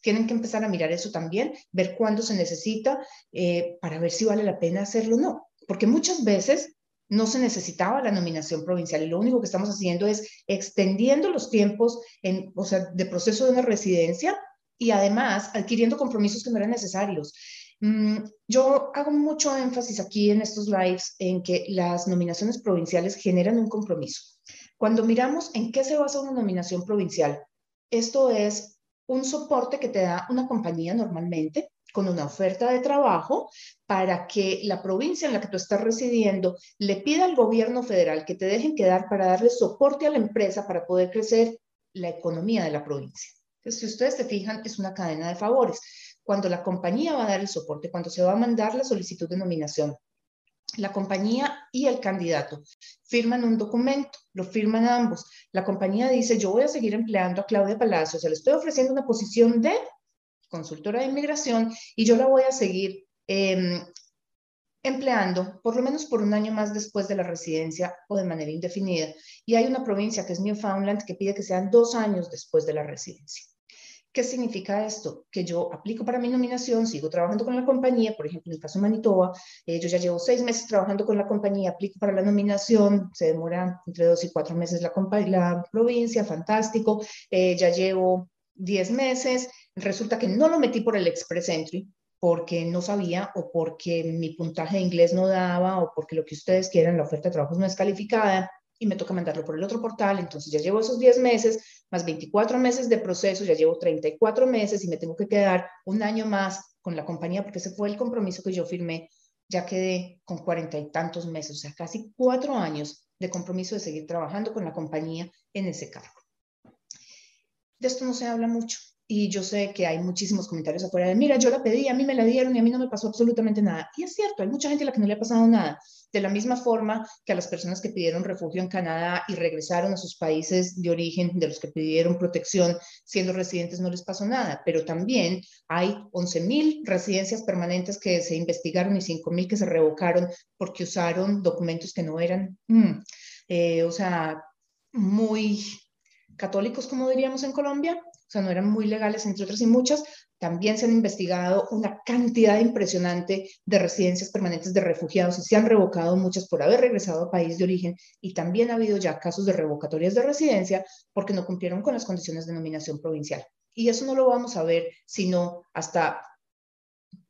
Speaker 2: tienen que empezar a mirar eso también, ver cuándo se necesita eh, para ver si vale la pena hacerlo o no. Porque muchas veces no se necesitaba la nominación provincial y lo único que estamos haciendo es extendiendo los tiempos en, o sea, de proceso de una residencia y además adquiriendo compromisos que no eran necesarios. Mm, yo hago mucho énfasis aquí en estos lives en que las nominaciones provinciales generan un compromiso. Cuando miramos en qué se basa una nominación provincial, esto es un soporte que te da una compañía normalmente con una oferta de trabajo para que la provincia en la que tú estás residiendo le pida al gobierno federal que te dejen quedar para darle soporte a la empresa para poder crecer la economía de la provincia. Entonces, si ustedes se fijan, es una cadena de favores. Cuando la compañía va a dar el soporte, cuando se va a mandar la solicitud de nominación, la compañía y el candidato firman un documento, lo firman ambos. La compañía dice, yo voy a seguir empleando a Claudia Palacios, se le estoy ofreciendo una posición de consultora de inmigración y yo la voy a seguir em, empleando por lo menos por un año más después de la residencia o de manera indefinida. Y hay una provincia que es Newfoundland que pide que sean dos años después de la residencia. ¿Qué significa esto? Que yo aplico para mi nominación, sigo trabajando con la compañía, por ejemplo, en el caso de Manitoba, eh, yo ya llevo seis meses trabajando con la compañía, aplico para la nominación, se demora entre dos y cuatro meses la, la provincia, fantástico, eh, ya llevo diez meses, Resulta que no lo metí por el Express Entry porque no sabía o porque mi puntaje de inglés no daba o porque lo que ustedes quieran, la oferta de trabajo no es calificada y me toca mandarlo por el otro portal. Entonces ya llevo esos 10 meses más 24 meses de proceso, ya llevo 34 meses y me tengo que quedar un año más con la compañía porque ese fue el compromiso que yo firmé. Ya quedé con cuarenta y tantos meses, o sea, casi cuatro años de compromiso de seguir trabajando con la compañía en ese cargo. De esto no se habla mucho y yo sé que hay muchísimos comentarios afuera de, mira, yo la pedí, a mí me la dieron y a mí no me pasó absolutamente nada. Y es cierto, hay mucha gente a la que no le ha pasado nada. De la misma forma que a las personas que pidieron refugio en Canadá y regresaron a sus países de origen, de los que pidieron protección siendo residentes, no les pasó nada. Pero también hay 11.000 residencias permanentes que se investigaron y 5.000 que se revocaron porque usaron documentos que no eran, mm, eh, o sea, muy católicos, como diríamos en Colombia, no eran muy legales, entre otras y muchas. También se han investigado una cantidad impresionante de residencias permanentes de refugiados y se han revocado muchas por haber regresado a país de origen y también ha habido ya casos de revocatorias de residencia porque no cumplieron con las condiciones de nominación provincial. Y eso no lo vamos a ver sino hasta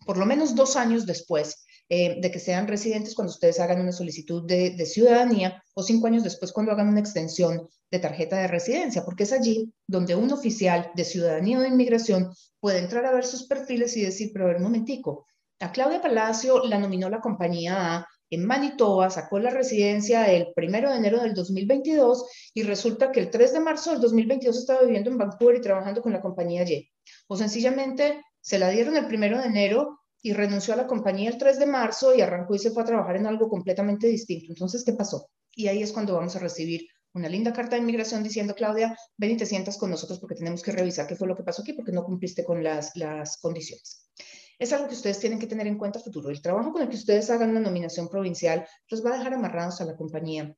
Speaker 2: por lo menos dos años después eh, de que sean residentes cuando ustedes hagan una solicitud de, ciudadanía o cinco años después cuando hagan una extensión de tarjeta de residencia, porque es allí donde un oficial de ciudadanía o de inmigración puede entrar a ver sus perfiles y decir, pero a ver momentico, a Claudia Palacio la nominó la compañía A en Manitoba, sacó la residencia el primero de enero del 2022 y resulta que el 3 de marzo del 2022 estaba viviendo en Vancouver y trabajando con la compañía Y. O sencillamente se la dieron el primero de enero y renunció a la compañía el 3 de marzo y arrancó y se fue a trabajar en algo completamente distinto. Entonces, ¿qué pasó? Y ahí es cuando vamos a recibir una linda carta de inmigración diciendo, Claudia, ven y te sientas con nosotros porque tenemos que revisar qué fue lo que pasó aquí porque no cumpliste con las, las condiciones. Es algo que ustedes tienen que tener en cuenta futuro. El trabajo con el que ustedes hagan una nominación provincial los va a dejar amarrados a la compañía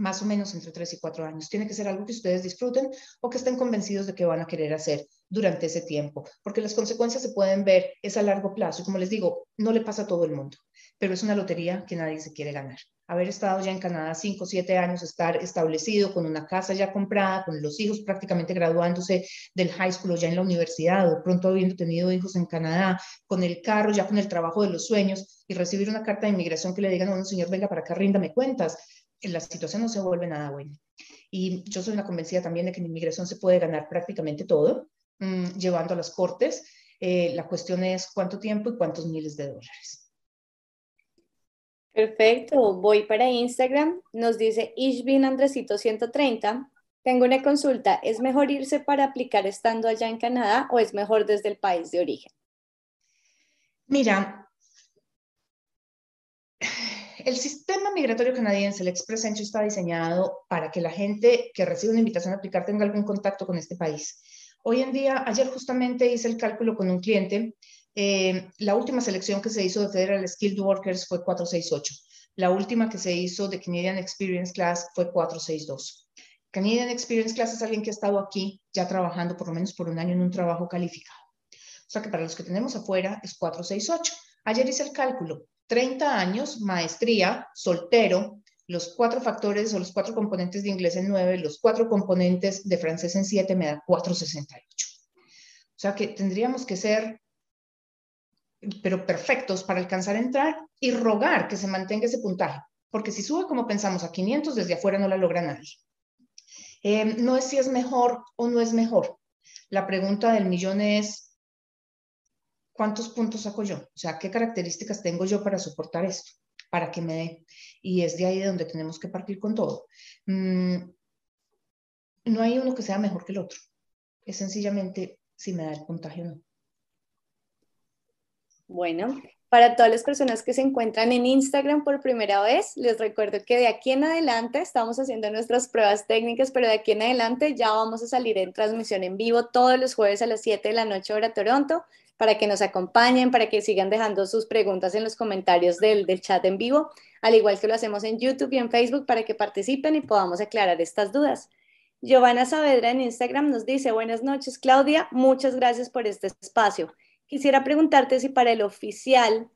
Speaker 2: más o menos entre 3 y 4 años. Tiene que ser algo que ustedes disfruten o que estén convencidos de que van a querer hacer durante ese tiempo, porque las consecuencias se pueden ver es a largo plazo y como les digo, no le pasa a todo el mundo, pero es una lotería que nadie se quiere ganar. Haber estado ya en Canadá 5 o 7 años, estar establecido con una casa ya comprada, con los hijos prácticamente graduándose del high school o ya en la universidad, o pronto habiendo tenido hijos en Canadá, con el carro, ya con el trabajo de los sueños y recibir una carta de inmigración que le digan, bueno, señor, venga para acá, ríndame cuentas la situación no se vuelve nada buena. Y yo soy una convencida también de que en inmigración se puede ganar prácticamente todo, mm, llevando a las cortes. Eh, la cuestión es cuánto tiempo y cuántos miles de dólares.
Speaker 3: Perfecto, voy para Instagram. Nos dice Ishbin Andresito 130. Tengo una consulta. ¿Es mejor irse para aplicar estando allá en Canadá o es mejor desde el país de origen?
Speaker 2: Mira, el sistema migratorio canadiense, el Express Entry, está diseñado para que la gente que recibe una invitación a aplicar tenga algún contacto con este país. Hoy en día, ayer justamente hice el cálculo con un cliente. Eh, la última selección que se hizo de Federal Skilled Workers fue 468. La última que se hizo de Canadian Experience Class fue 462. Canadian Experience Class es alguien que ha estado aquí ya trabajando por lo menos por un año en un trabajo calificado. sea que para los que tenemos afuera es 468. Ayer hice el cálculo, 30 años, maestría, soltero, los cuatro factores o los cuatro componentes de inglés en 9, los cuatro componentes de francés en 7 me da 468. O sea que tendríamos que ser, pero perfectos para alcanzar a entrar y rogar que se mantenga ese puntaje, porque si sube como pensamos a 500, desde afuera no la logra nadie. Eh, no es si es mejor o no es mejor. La pregunta del millón es, ¿cuántos puntos saco yo? O sea, ¿qué características tengo yo para soportar esto? Para que me dé. Y es de ahí de donde tenemos que partir con todo. Mm, no hay uno que sea mejor que el otro. Es sencillamente si me da el puntaje o no.
Speaker 3: Bueno, para todas las personas que se encuentran en Instagram por primera vez, les recuerdo que de aquí en adelante estamos haciendo nuestras pruebas técnicas, pero de aquí en adelante ya vamos a salir en transmisión en vivo todos los jueves a las 7 de la noche hora Toronto para que nos acompañen, para que sigan dejando sus preguntas en los comentarios del, del chat en vivo, al igual que lo hacemos en YouTube y en Facebook para que participen y podamos aclarar estas dudas. Giovanna Saavedra en Instagram nos dice, buenas noches Claudia, muchas gracias por este espacio. Quisiera preguntarte si para el oficial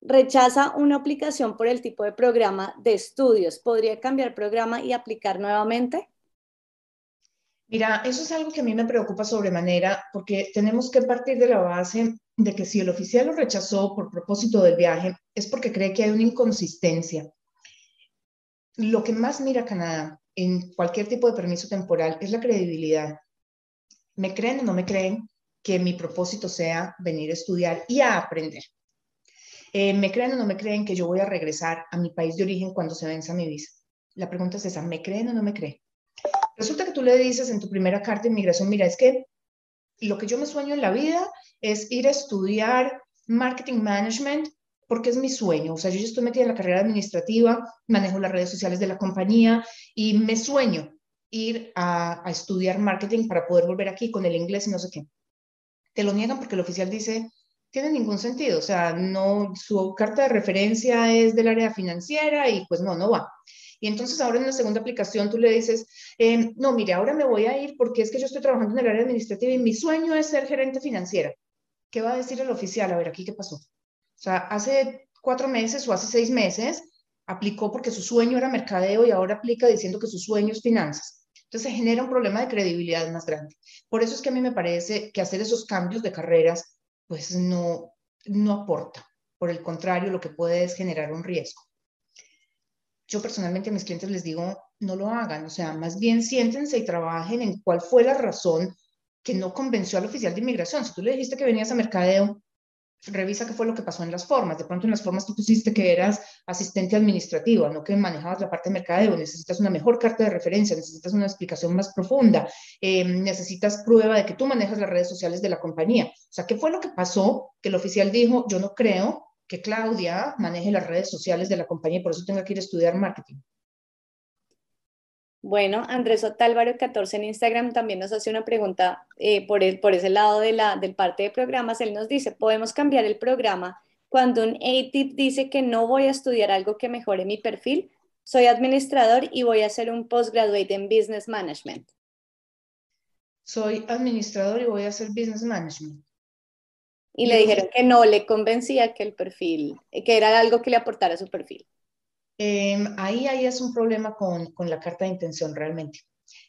Speaker 3: rechaza una aplicación por el tipo de programa de estudios, ¿podría cambiar programa y aplicar nuevamente?
Speaker 2: Mira, eso es algo que a mí me preocupa sobremanera porque tenemos que partir de la base de que si el oficial lo rechazó por propósito del viaje es porque cree que hay una inconsistencia. Lo que más mira Canadá en cualquier tipo de permiso temporal es la credibilidad. ¿Me creen o no me creen? que mi propósito sea venir a estudiar y a aprender. Eh, ¿Me creen o no me creen que yo voy a regresar a mi país de origen cuando se venza mi visa? La pregunta es esa, ¿me creen o no me creen? Resulta que tú le dices en tu primera carta de inmigración, mira, es que lo que yo me sueño en la vida es ir a estudiar marketing management porque es mi sueño. O sea, yo ya estoy metida en la carrera administrativa, manejo las redes sociales de la compañía y me sueño ir a, a estudiar marketing para poder volver aquí con el inglés y no sé qué te lo niegan porque el oficial dice, tiene ningún sentido, o sea, no, su carta de referencia es del área financiera y pues no, no va. Y entonces ahora en la segunda aplicación tú le dices, em, no, mire, ahora me voy a ir porque es que yo estoy trabajando en el área administrativa y mi sueño es ser gerente financiera. ¿Qué va a decir el oficial? A ver, aquí qué pasó. O sea, hace cuatro meses o hace seis meses aplicó porque su sueño era mercadeo y ahora aplica diciendo que su sueño es finanzas. Entonces se genera un problema de credibilidad más grande. Por eso es que a mí me parece que hacer esos cambios de carreras, pues no, no aporta. Por el contrario, lo que puede es generar un riesgo. Yo personalmente a mis clientes les digo, no lo hagan, o sea, más bien siéntense y trabajen en cuál fue la razón que no convenció al oficial de inmigración. Si tú le dijiste que venías a mercadeo, revisa qué fue lo que pasó en las formas. De pronto en las formas tú pusiste que eras asistente administrativo, no que manejabas la parte de mercadeo. Necesitas una mejor carta de referencia, necesitas una explicación más profunda, eh, necesitas prueba de que tú manejas las redes sociales de la compañía. O sea, ¿qué fue lo que pasó? Que el oficial dijo, yo no creo que Claudia maneje las redes sociales de la compañía y por eso tenga que ir a estudiar marketing.
Speaker 3: Bueno, Andrés Otálvaro 14 en Instagram también nos hace una pregunta eh, por, el, por ese lado de la, del parte de programas. Él nos dice, ¿podemos cambiar el programa cuando un ATIP dice que no voy a estudiar algo que mejore mi perfil? Soy administrador y voy a hacer un postgraduate en Business Management.
Speaker 2: Soy administrador y voy a hacer Business Management.
Speaker 3: Y, le dijeron que no le convencía que el perfil, que era algo que le aportara su perfil.
Speaker 2: Em, ahí, ahí es un problema con, con la carta de intención realmente.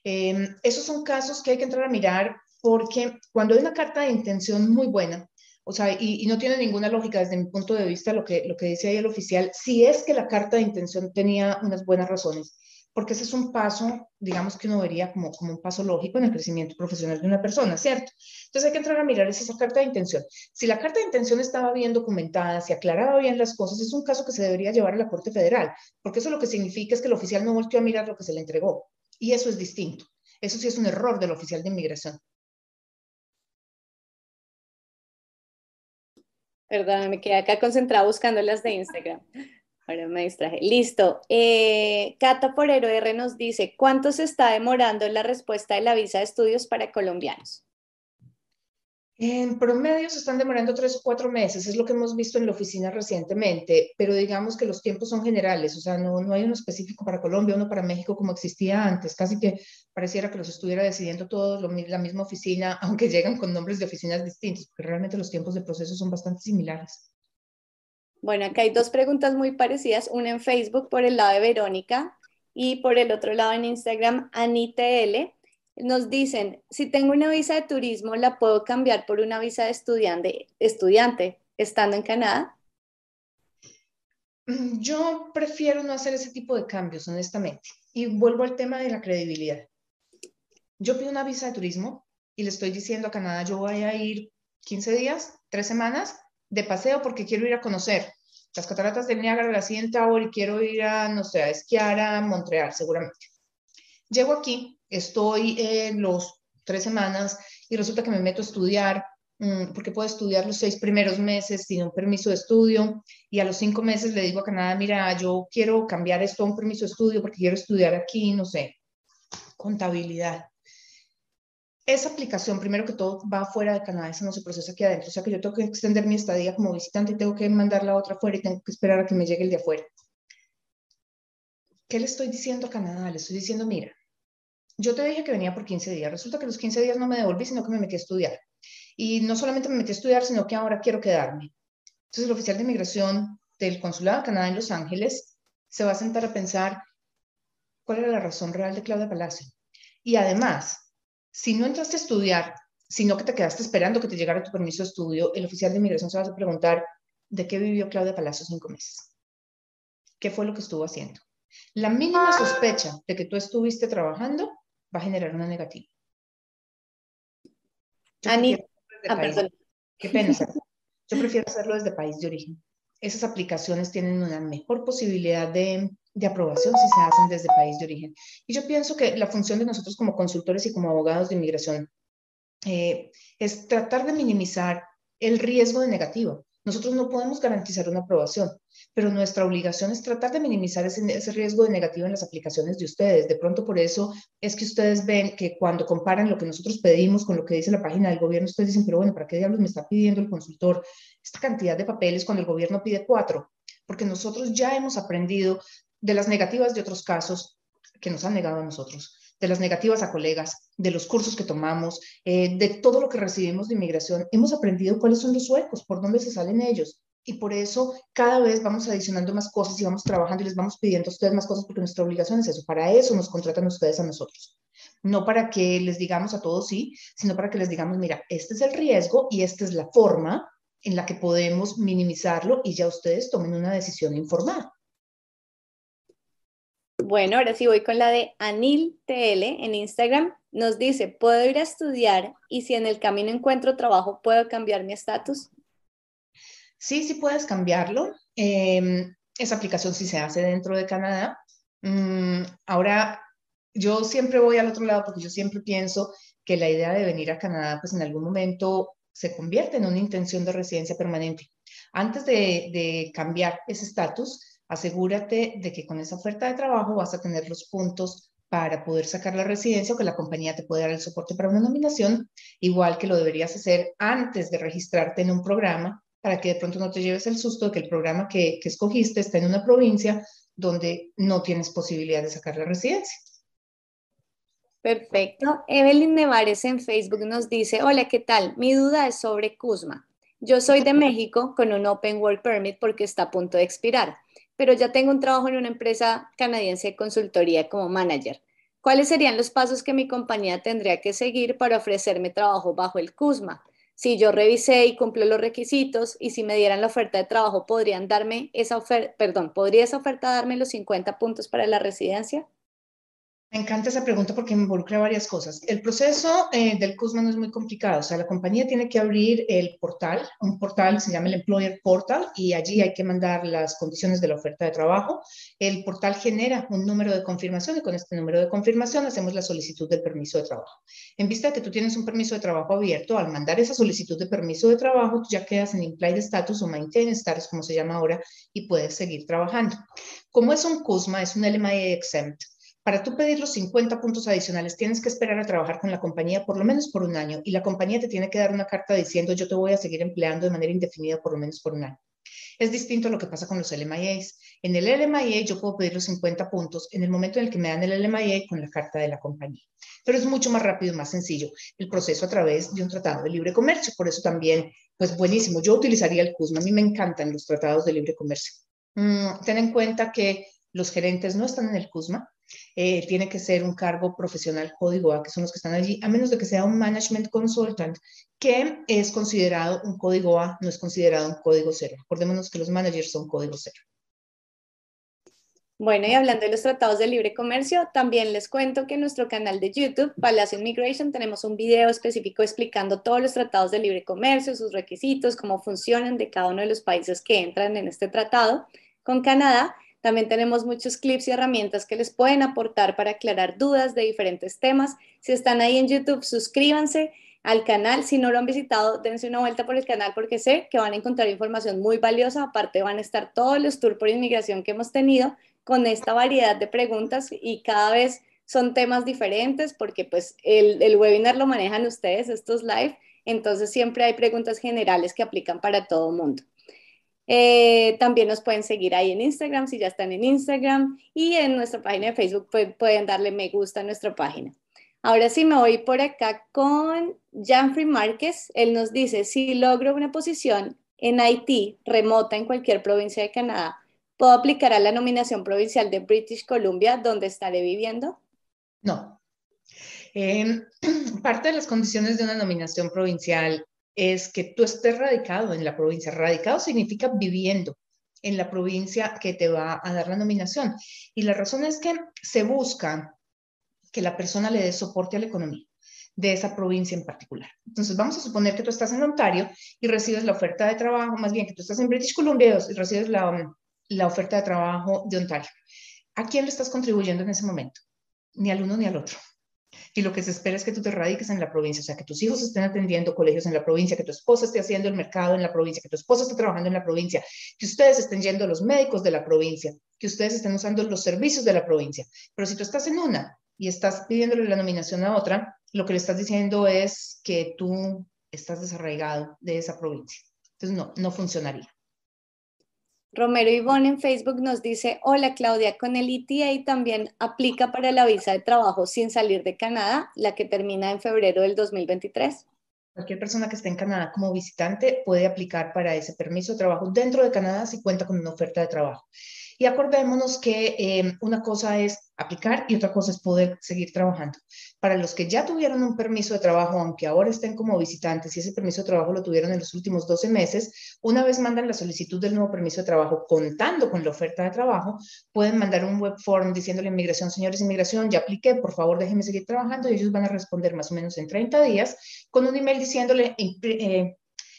Speaker 2: Em, esos son casos que hay que entrar a mirar porque cuando hay una carta de intención muy buena, o sea, y, no tiene ninguna lógica desde mi punto de vista lo que, lo que dice ahí el oficial, si es que la carta de intención tenía unas buenas razones, porque ese es un paso, digamos que uno vería como, como un paso lógico en el crecimiento profesional de una persona, ¿cierto? Entonces hay que entrar a mirar esa carta de intención. Si la carta de intención estaba bien documentada, si aclaraba bien las cosas, es un caso que se debería llevar a la Corte Federal, porque eso lo que significa es que el oficial no volvió a mirar lo que se le entregó, y eso es distinto. Eso sí es un error del oficial de inmigración.
Speaker 3: Perdón, me quedé acá concentrada buscando las de Instagram. Ahora me distraje. Listo. Eh, Cata Porero R nos dice, ¿cuánto se está demorando la respuesta de la visa de estudios para colombianos?
Speaker 2: En promedio se están demorando tres o cuatro meses, es lo que hemos visto en la oficina recientemente, pero digamos que los tiempos son generales, o sea, no, no hay uno específico para Colombia, uno para México como existía antes, casi que pareciera que los estuviera decidiendo todos la misma oficina, aunque llegan con nombres de oficinas distintos, porque realmente los tiempos de proceso son bastante similares.
Speaker 3: Bueno, acá hay dos preguntas muy parecidas, una en Facebook por el lado de Verónica y por el otro lado en Instagram, L nos dicen, si tengo una visa de turismo, ¿la puedo cambiar por una visa de estudiante, estudiante estando en Canadá?
Speaker 2: Mm, yo prefiero no hacer ese tipo de cambios, honestamente. Y vuelvo al tema de la credibilidad. Yo pido una visa de turismo y le estoy diciendo a Canadá, yo voy a ir 15 días, 3 semanas de paseo porque quiero ir a conocer las cataratas del Niágara, la CN Tower y quiero ir a, no sé, a esquiar a Montreal, seguramente. Llego aquí, estoy en los tres semanas y resulta que me meto a estudiar, mm, porque puedo estudiar los seis primeros meses sin un permiso de estudio y a los cinco meses le digo a Canadá, mira, yo quiero cambiar esto a un permiso de estudio porque quiero estudiar aquí, no sé, contabilidad. Esa aplicación, primero que todo, va fuera de Canadá, esa no se procesa aquí adentro, o sea que yo tengo que extender mi estadía como visitante y tengo que mandar la otra afuera y tengo que esperar a que me llegue el de afuera. ¿Qué le estoy diciendo a Canadá? Le estoy diciendo, mira, yo te dije que venía por 15 días. Resulta que los 15 días no me devolví, sino que me metí a estudiar. Y no solamente me metí a estudiar, sino que ahora quiero quedarme. Entonces el oficial de inmigración del Consulado de Canadá en Los Ángeles se va a sentar a pensar cuál era la razón real de Claudia Palacio. Y además, si no entraste a estudiar, sino que te quedaste esperando que te llegara tu permiso de estudio, el oficial de inmigración se va a preguntar de qué vivió Claudia Palacio cinco meses. ¿Qué fue lo que estuvo haciendo? La mínima sospecha de que tú estuviste trabajando va a generar una negativa.
Speaker 3: Ani, ah,
Speaker 2: Qué pena. Yo prefiero hacerlo desde país de origen. Esas aplicaciones tienen una mejor posibilidad de, de aprobación si se hacen desde país de origen. Y yo pienso que la función de nosotros como consultores y como abogados de inmigración eh, es tratar de minimizar el riesgo de negativo. Nosotros no podemos garantizar una aprobación, pero nuestra obligación es tratar de minimizar ese, riesgo de negativo en las aplicaciones de ustedes. De pronto, por eso es que ustedes ven que cuando comparan lo que nosotros pedimos con lo que dice la página del gobierno, ustedes dicen, pero bueno, ¿para qué diablos me está pidiendo el consultor esta cantidad de papeles cuando el gobierno pide cuatro? Porque nosotros ya hemos aprendido de las negativas de otros casos que nos han negado a nosotros de las negativas a colegas, de los cursos que tomamos, eh, de todo lo que recibimos de inmigración, hemos aprendido cuáles son los huecos, por dónde se salen ellos. Y por eso cada vez vamos adicionando más cosas y vamos trabajando y les vamos pidiendo a ustedes más cosas porque nuestra obligación es eso. Para eso nos contratan ustedes a nosotros. No para que les digamos a todos sí, sino para que les digamos, mira, este es el riesgo y esta es la forma en la que podemos minimizarlo y ya ustedes tomen una decisión informada.
Speaker 3: Bueno, ahora sí voy con la de Anil TL en Instagram. Nos dice, ¿puedo ir a estudiar y si en el camino encuentro trabajo, puedo cambiar mi estatus?
Speaker 2: Sí, sí puedes cambiarlo. Em, esa aplicación sí se hace dentro de Canadá. Mm, ahora, yo siempre voy al otro lado porque yo siempre pienso que la idea de venir a Canadá, pues en algún momento se convierte en una intención de residencia permanente. Antes de, de cambiar ese estatus, asegúrate de que con esa oferta de trabajo vas a tener los puntos para poder sacar la residencia o que la compañía te pueda dar el soporte para una nominación, igual que lo deberías hacer antes de registrarte en un programa para que de pronto no te lleves el susto de que el programa que, que escogiste está en una provincia donde no tienes posibilidad de sacar la residencia.
Speaker 3: Perfecto. Evelyn Nevares en Facebook nos dice, hola, ¿qué tal? Mi duda es sobre CUSMA. Yo soy de México con un Open Work Permit porque está a punto de expirar pero ya tengo un trabajo en una empresa canadiense de consultoría como manager. ¿Cuáles serían los pasos que mi compañía tendría que seguir para ofrecerme trabajo bajo el CUSMA? Si yo revisé y cumplo los requisitos y si me dieran la oferta de trabajo, ¿podrían darme esa oferta, perdón, ¿podría esa oferta darme los 50 puntos para la residencia?
Speaker 2: Me encanta esa pregunta porque involucra varias cosas. El proceso eh, del CUSMA no es muy complicado. O sea, la compañía tiene que abrir el portal, un portal se llama el Employer Portal y allí hay que mandar las condiciones de la oferta de trabajo. El portal genera un número de confirmación y con este número de confirmación hacemos la solicitud del permiso de trabajo. En vista de que tú tienes un permiso de trabajo abierto, al mandar esa solicitud de permiso de trabajo, tú ya quedas en Implied Status o Maintain Status, como se llama ahora, y puedes seguir trabajando. Como es un CUSMA, es un LMI exempt, Para tú pedir los 50 puntos adicionales, tienes que esperar a trabajar con la compañía por lo menos por un año y la compañía te tiene que dar una carta diciendo yo te voy a seguir empleando de manera indefinida por lo menos por un año. Es distinto a lo que pasa con los LMIAs. En el LMIA yo puedo pedir los 50 puntos en el momento en el que me dan el LMIA con la carta de la compañía. Pero es mucho más rápido y más sencillo el proceso a través de un tratado de libre comercio. Por eso también, pues buenísimo. Yo utilizaría el CUSMA. A mí me encantan los tratados de libre comercio. Mm, ten en cuenta que los gerentes no están en el CUSMA, eh, tiene que ser un cargo profesional código A, que son los que están allí, a menos de que sea un management consultant, que es considerado un código A, no es considerado un código cero. Acordémonos que los managers son código cero.
Speaker 3: Bueno, y hablando de los tratados de libre comercio, también les cuento que en nuestro canal de YouTube, Palacio Immigration, tenemos un video específico explicando todos los tratados de libre comercio, sus requisitos, cómo funcionan de cada uno de los países que entran en este tratado con Canadá también tenemos muchos clips y herramientas que les pueden aportar para aclarar dudas de diferentes temas. Si están ahí en YouTube, suscríbanse al canal. Si no lo han visitado, dense una vuelta por el canal porque sé que van a encontrar información muy valiosa. Aparte van a estar todos los tours por inmigración que hemos tenido con esta variedad de preguntas y cada vez son temas diferentes porque pues el, el webinar lo manejan ustedes, estos live. Entonces siempre hay preguntas generales que aplican para todo el mundo. Eh, también nos pueden seguir ahí en Instagram si ya están en Instagram y en nuestra página de Facebook pueden darle me gusta a nuestra página. Ahora sí me voy por acá con Janfrey Márquez. Él nos dice, si logro una posición en Haití remota en cualquier provincia de Canadá, ¿puedo aplicar a la nominación provincial de British Columbia donde estaré viviendo?
Speaker 2: No. Em, parte de las condiciones de una nominación provincial es que tú estés radicado en la provincia. Radicado significa viviendo en la provincia que te va a dar la nominación. Y la razón es que se busca que la persona le dé soporte a la economía de esa provincia en particular. Entonces, vamos a suponer que tú estás en Ontario y recibes la oferta de trabajo, más bien que tú estás en British Columbia y recibes la, la oferta de trabajo de Ontario. ¿A quién le estás contribuyendo en ese momento? Ni al uno ni al otro y lo que se espera es que tú te radiques en la provincia, o sea, que tus hijos estén atendiendo colegios en la provincia, que tu esposa esté haciendo el mercado en la provincia, que tu esposa esté trabajando en la provincia, que ustedes estén yendo a los médicos de la provincia, que ustedes estén usando los servicios de la provincia. Pero si tú estás en una y estás pidiéndole la nominación a otra, lo que le estás diciendo es que tú estás desarraigado de esa provincia. Entonces, no, no funcionaría.
Speaker 3: Romero Ivonne en Facebook nos dice, hola Claudia, con el ETA también aplica para la visa de trabajo sin salir de Canadá, la que termina en febrero del 2023.
Speaker 2: Cualquier persona que esté en Canadá como visitante puede aplicar para ese permiso de trabajo dentro de Canadá si cuenta con una oferta de trabajo. Y acordémonos que eh, una cosa es aplicar y otra cosa es poder seguir trabajando. Para los que ya tuvieron un permiso de trabajo, aunque ahora estén como visitantes y ese permiso de trabajo lo tuvieron en los últimos 12 meses, una vez mandan la solicitud del nuevo permiso de trabajo contando con la oferta de trabajo, pueden mandar un web form diciéndole a inmigración, señores inmigración, ya apliqué, por favor déjenme seguir trabajando y ellos van a responder más o menos en 30 días con un email diciéndole, eh,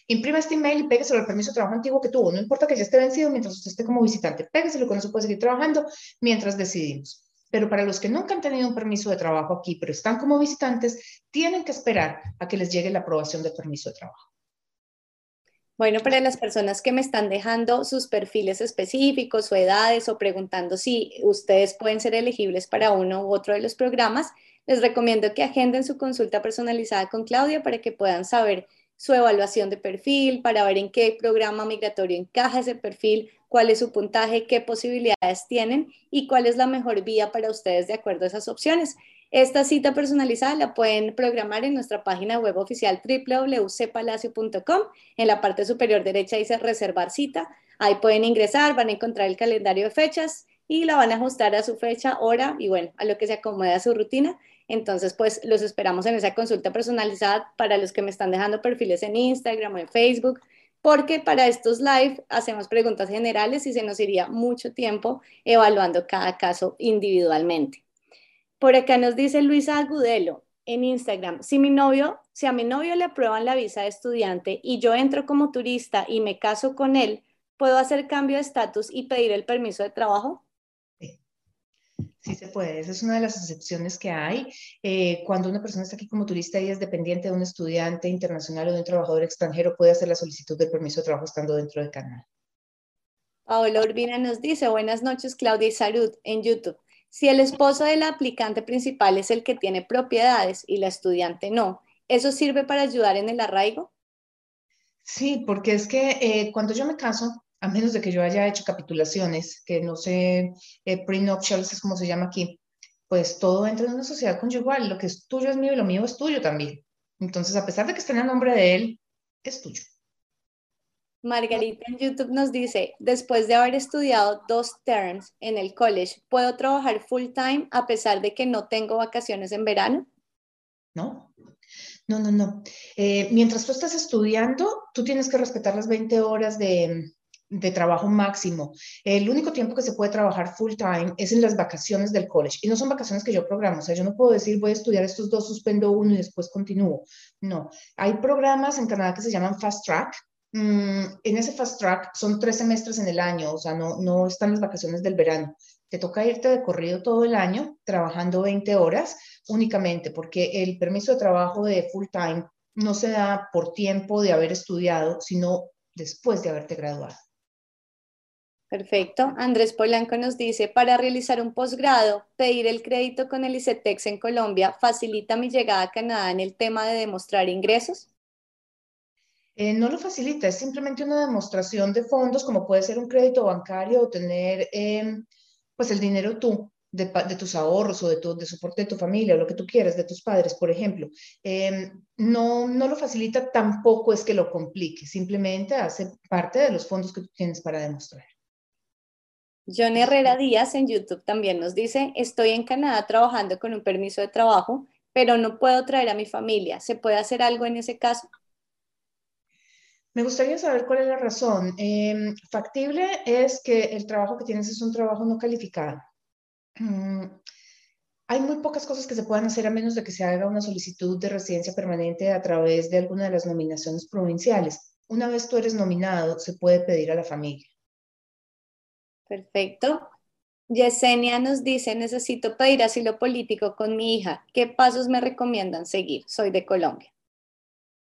Speaker 2: Imprima este email y pégueselo al permiso de trabajo antiguo que tuvo. No importa que ya esté vencido mientras usted esté como visitante. Pégueselo con eso puede seguir trabajando mientras decidimos. Pero para los que nunca han tenido un permiso de trabajo aquí, pero están como visitantes, tienen que esperar a que les llegue la aprobación del permiso de trabajo.
Speaker 3: Bueno, para las personas que me están dejando sus perfiles específicos o edades o preguntando si ustedes pueden ser elegibles para uno u otro de los programas, les recomiendo que agenden su consulta personalizada con Claudia para que puedan saber su evaluación de perfil, para ver en qué programa migratorio encaja ese perfil, cuál es su puntaje, qué posibilidades tienen y cuál es la mejor vía para ustedes de acuerdo a esas opciones. Esta cita personalizada la pueden programar en nuestra página web oficial www.cpalacio.com. En la parte superior derecha dice reservar cita. Ahí pueden ingresar, van a encontrar el calendario de fechas y la van a ajustar a su fecha, hora y bueno, a lo que se acomode a su rutina. Entonces, pues los esperamos en esa consulta personalizada para los que me están dejando perfiles en Instagram o en Facebook, porque para estos live hacemos preguntas generales y se nos iría mucho tiempo evaluando cada caso individualmente. Por acá nos dice Luisa Agudelo en Instagram, si si a mi novio le aprueban la visa de estudiante y yo entro como turista y me caso con él, ¿puedo hacer cambio de estatus y pedir el permiso de trabajo?
Speaker 2: Sí se puede, esa es una de las excepciones que hay. Eh, cuando una persona está aquí como turista y es dependiente de un estudiante internacional o de un trabajador extranjero, puede hacer la solicitud del permiso de trabajo estando dentro del canal.
Speaker 3: Paola Urbina nos dice, buenas noches Claudia y salud en YouTube. Si el esposo del aplicante principal es el que tiene propiedades y la estudiante no, ¿eso sirve para ayudar en el arraigo?
Speaker 2: Sí, porque es que eh, cuando yo me caso, a menos de que yo haya hecho capitulaciones, que no sé, eh, prenuptials es como se llama aquí, pues todo entra en una sociedad conyugal, lo que es tuyo es mío y lo mío es tuyo también. Entonces, a pesar de que esté en el nombre de él, es tuyo.
Speaker 3: Margarita en YouTube nos dice, después de haber estudiado dos terms en el college, ¿puedo trabajar full time a pesar de que no tengo vacaciones en verano?
Speaker 2: No, no, no, no. Eh, mientras tú estás estudiando, tú tienes que respetar las 20 horas de, de trabajo máximo. El único tiempo que se puede trabajar full time es en las vacaciones del college. Y no son vacaciones que yo programo. O sea, yo no puedo decir voy a estudiar estos dos, suspendo uno y después continúo. No. Hay programas en Canadá que se llaman Fast Track, Mm, en ese fast track son tres semestres en el año, o sea, no, no están las vacaciones del verano. Te toca irte de corrido todo el año trabajando 20 horas únicamente, porque el permiso de trabajo de full time no se da por tiempo de haber estudiado, sino después de haberte graduado.
Speaker 3: Perfecto. Andrés Polanco nos dice, para realizar un posgrado, pedir el crédito con el ICETEX en Colombia facilita mi llegada a Canadá en el tema de demostrar ingresos.
Speaker 2: Eh, no lo facilita, es simplemente una demostración de fondos, como puede ser un crédito bancario o tener em, pues el dinero tú, de, tus ahorros o de, tu, de soporte de tu familia o lo que tú quieras, de tus padres, por ejemplo. Em, no, no lo facilita, tampoco es que lo complique, simplemente hace parte de los fondos que tú tienes para demostrar.
Speaker 3: John Herrera Díaz en YouTube también nos dice, estoy en Canadá trabajando con un permiso de trabajo, pero no puedo traer a mi familia. ¿Se puede hacer algo en ese caso?
Speaker 2: Me gustaría saber cuál es la razón. Em, factible es que el trabajo que tienes es un trabajo no calificado. Mm, hay muy pocas cosas que se puedan hacer a menos de que se haga una solicitud de residencia permanente a través de alguna de las nominaciones provinciales. Una vez tú eres nominado, se puede pedir a la familia.
Speaker 3: Perfecto. Yesenia nos dice, necesito pedir asilo político con mi hija. ¿Qué pasos me recomiendan seguir? Soy de Colombia.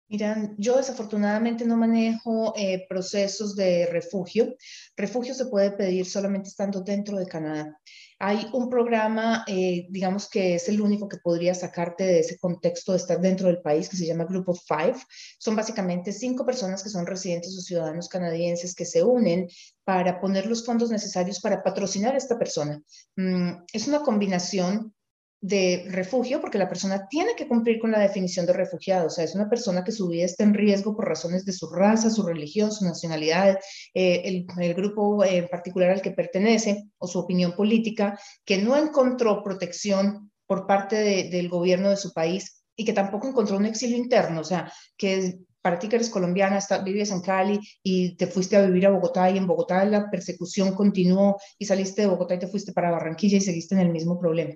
Speaker 2: Miran, yo desafortunadamente no manejo eh, procesos de refugio. Refugio se puede pedir solamente estando dentro de Canadá. Hay un programa, eh, digamos que es el único que podría sacarte de ese contexto de estar dentro del país, que se llama Group of Five. Son básicamente cinco personas que son residentes o ciudadanos canadienses que se unen para poner los fondos necesarios para patrocinar a esta persona. Mm, es una combinación de refugio porque la persona tiene que cumplir con la definición de refugiado, o sea, es una persona que su vida está en riesgo por razones de su raza, su religión, su nacionalidad, eh, el, grupo en particular al que pertenece o su opinión política, que no encontró protección por parte del gobierno de su país y que tampoco encontró un exilio interno, o sea, que para ti que eres colombiana, vives en Cali y te fuiste a vivir a Bogotá y en Bogotá la persecución continuó y saliste de Bogotá y te fuiste para Barranquilla y seguiste en el mismo problema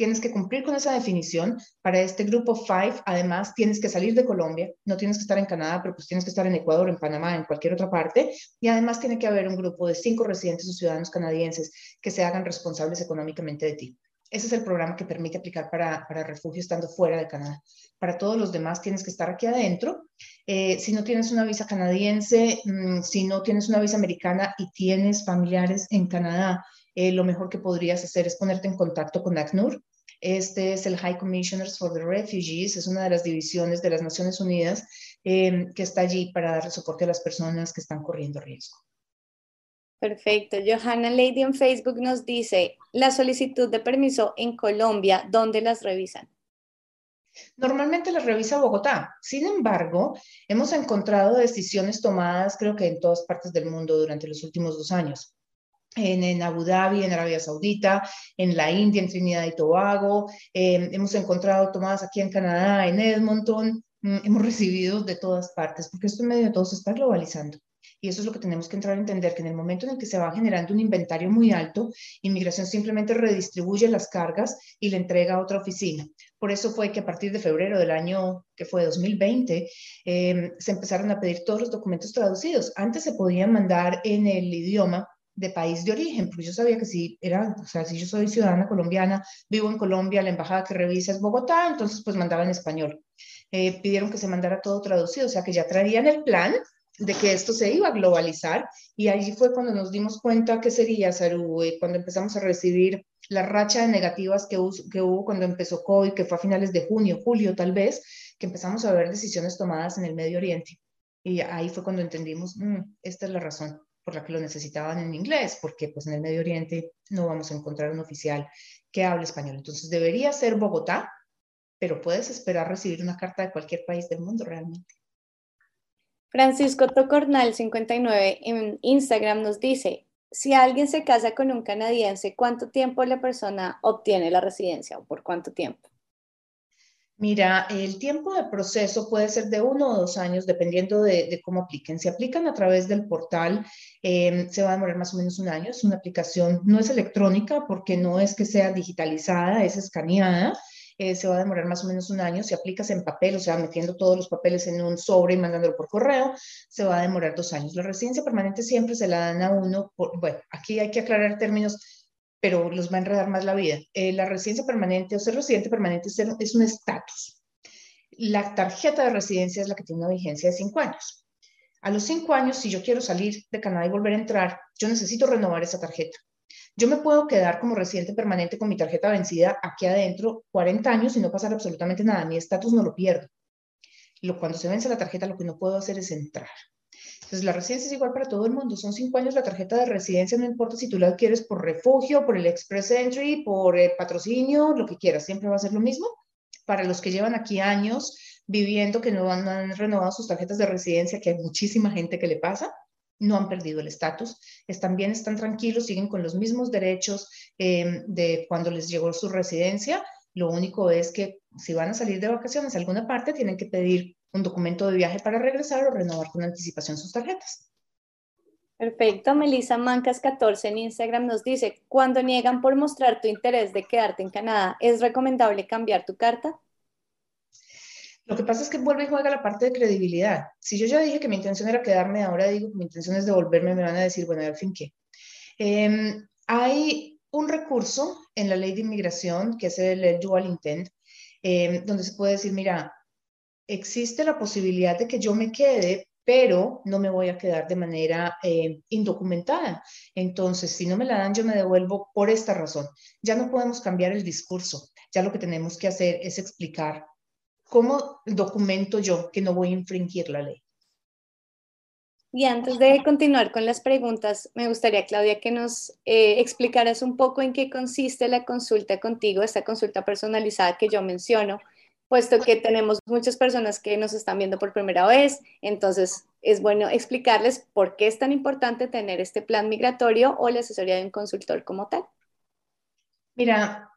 Speaker 2: tienes que cumplir con esa definición. Para este grupo Five, además, tienes que salir de Colombia, no tienes que estar en Canadá, pero pues tienes que estar en Ecuador, en Panamá, en cualquier otra parte. Y además tiene que haber un grupo de cinco residentes o ciudadanos canadienses que se hagan responsables económicamente de ti. Ese es el programa que permite aplicar para, para refugio estando fuera de Canadá. Para todos los demás tienes que estar aquí adentro. Eh, si no tienes una visa canadiense, mm, si no tienes una visa americana y tienes familiares en Canadá, eh, lo mejor que podrías hacer es ponerte en contacto con ACNUR. Este es el High Commissioners for the Refugees, es una de las divisiones de las Naciones Unidas em, que está allí para dar soporte a las personas que están corriendo riesgo.
Speaker 3: Perfecto. Johanna Lady en Facebook nos dice, la solicitud de permiso en Colombia, ¿dónde las revisan?
Speaker 2: Normalmente las revisa Bogotá. Sin embargo, hemos encontrado decisiones tomadas, creo que en todas partes del mundo durante los últimos dos años en, Abu Dhabi, en Arabia Saudita, en la India, en Trinidad y Tobago. Eh, hemos encontrado tomadas aquí en Canadá, en Edmonton. Mm, hemos recibido de todas partes, porque esto en medio de todo se está globalizando. Y eso es lo que tenemos que entrar a entender, que en el momento en el que se va generando un inventario muy alto, inmigración simplemente redistribuye las cargas y le entrega a otra oficina. Por eso fue que a partir de febrero del año que fue 2020, eh, se empezaron a pedir todos los documentos traducidos. Antes se podían mandar en el idioma de país de origen, porque yo sabía que si era, o sea, si yo soy ciudadana colombiana, vivo en Colombia, la embajada que revisa es Bogotá, entonces pues mandaba en español. Eh, pidieron que se mandara todo traducido, o sea que ya traían el plan de que esto se iba a globalizar y allí fue cuando nos dimos cuenta que sería, Saru, cuando empezamos a recibir la racha de negativas que, que hubo cuando empezó COVID, que fue a finales de junio, julio tal vez, que empezamos a ver decisiones tomadas en el Medio Oriente. Y ahí fue cuando entendimos, mm, esta es la razón por la que lo necesitaban en inglés, porque pues en el Medio Oriente no vamos a encontrar un oficial que hable español. Entonces debería ser Bogotá, pero puedes esperar recibir una carta de cualquier país del mundo realmente.
Speaker 3: Francisco Tocornal 59 en Instagram nos dice, si alguien se casa con un canadiense, ¿cuánto tiempo la persona obtiene la residencia o por cuánto tiempo?
Speaker 2: Mira, el tiempo de proceso puede ser de uno o dos años, dependiendo de, cómo apliquen. Si aplican a través del portal, em, se va a demorar más o menos un año. Es una aplicación, no es electrónica porque no es que sea digitalizada, es escaneada. Eh, se va a demorar más o menos un año. Si aplicas en papel, o sea, metiendo todos los papeles en un sobre y mandándolo por correo, se va a demorar dos años. La residencia permanente siempre se la dan a uno, bueno, aquí hay que aclarar términos, pero los va a enredar más la vida. Eh, la residencia permanente o ser residente permanente es un estatus. La tarjeta de residencia es la que tiene una vigencia de cinco años. A los cinco años, si yo quiero salir de Canadá y volver a entrar, yo necesito renovar esa tarjeta. Yo me puedo quedar como residente permanente con mi tarjeta vencida aquí adentro 40 años y no pasar absolutamente nada. Mi estatus no lo pierdo. Cuando se vence la tarjeta, lo que no puedo hacer es entrar. Entonces, la residencia es igual para todo el mundo. Son cinco años la tarjeta de residencia, no importa si tú la quieres por refugio, por el Express Entry, por el patrocinio, lo que quieras, siempre va a ser lo mismo. Para los que llevan aquí años viviendo, que no han renovado sus tarjetas de residencia, que hay muchísima gente que le pasa, no han perdido el estatus, están bien, están tranquilos, siguen con los mismos derechos eh, de cuando les llegó su residencia. Lo único es que si van a salir de vacaciones a alguna parte, tienen que pedir un documento de viaje para regresar o renovar con anticipación sus tarjetas.
Speaker 3: Perfecto. Melissa Mancas 14 en Instagram nos dice, cuando niegan por mostrar tu interés de quedarte en Canadá, ¿es recomendable cambiar tu carta?
Speaker 2: Lo que pasa es que vuelve y juega la parte de credibilidad. Si yo ya dije que mi intención era quedarme, ahora digo que mi intención es devolverme, me van a decir, bueno, al fin qué. Em, hay un recurso en la ley de inmigración, que es el, dual intent, em, donde se puede decir, mira, existe la posibilidad de que yo me quede, pero no me voy a quedar de manera em, indocumentada. Entonces, si no me la dan, yo me devuelvo por esta razón. Ya no podemos cambiar el discurso. Ya lo que tenemos que hacer es explicar ¿cómo documento yo que no voy a infringir la ley?
Speaker 3: Y antes de continuar con las preguntas, me gustaría, Claudia, que nos eh, explicaras un poco en qué consiste la consulta contigo, esta consulta personalizada que yo menciono, puesto que tenemos muchas personas que nos están viendo por primera vez, entonces es bueno explicarles por qué es tan importante tener este plan migratorio o la asesoría de un consultor como tal.
Speaker 2: Mira,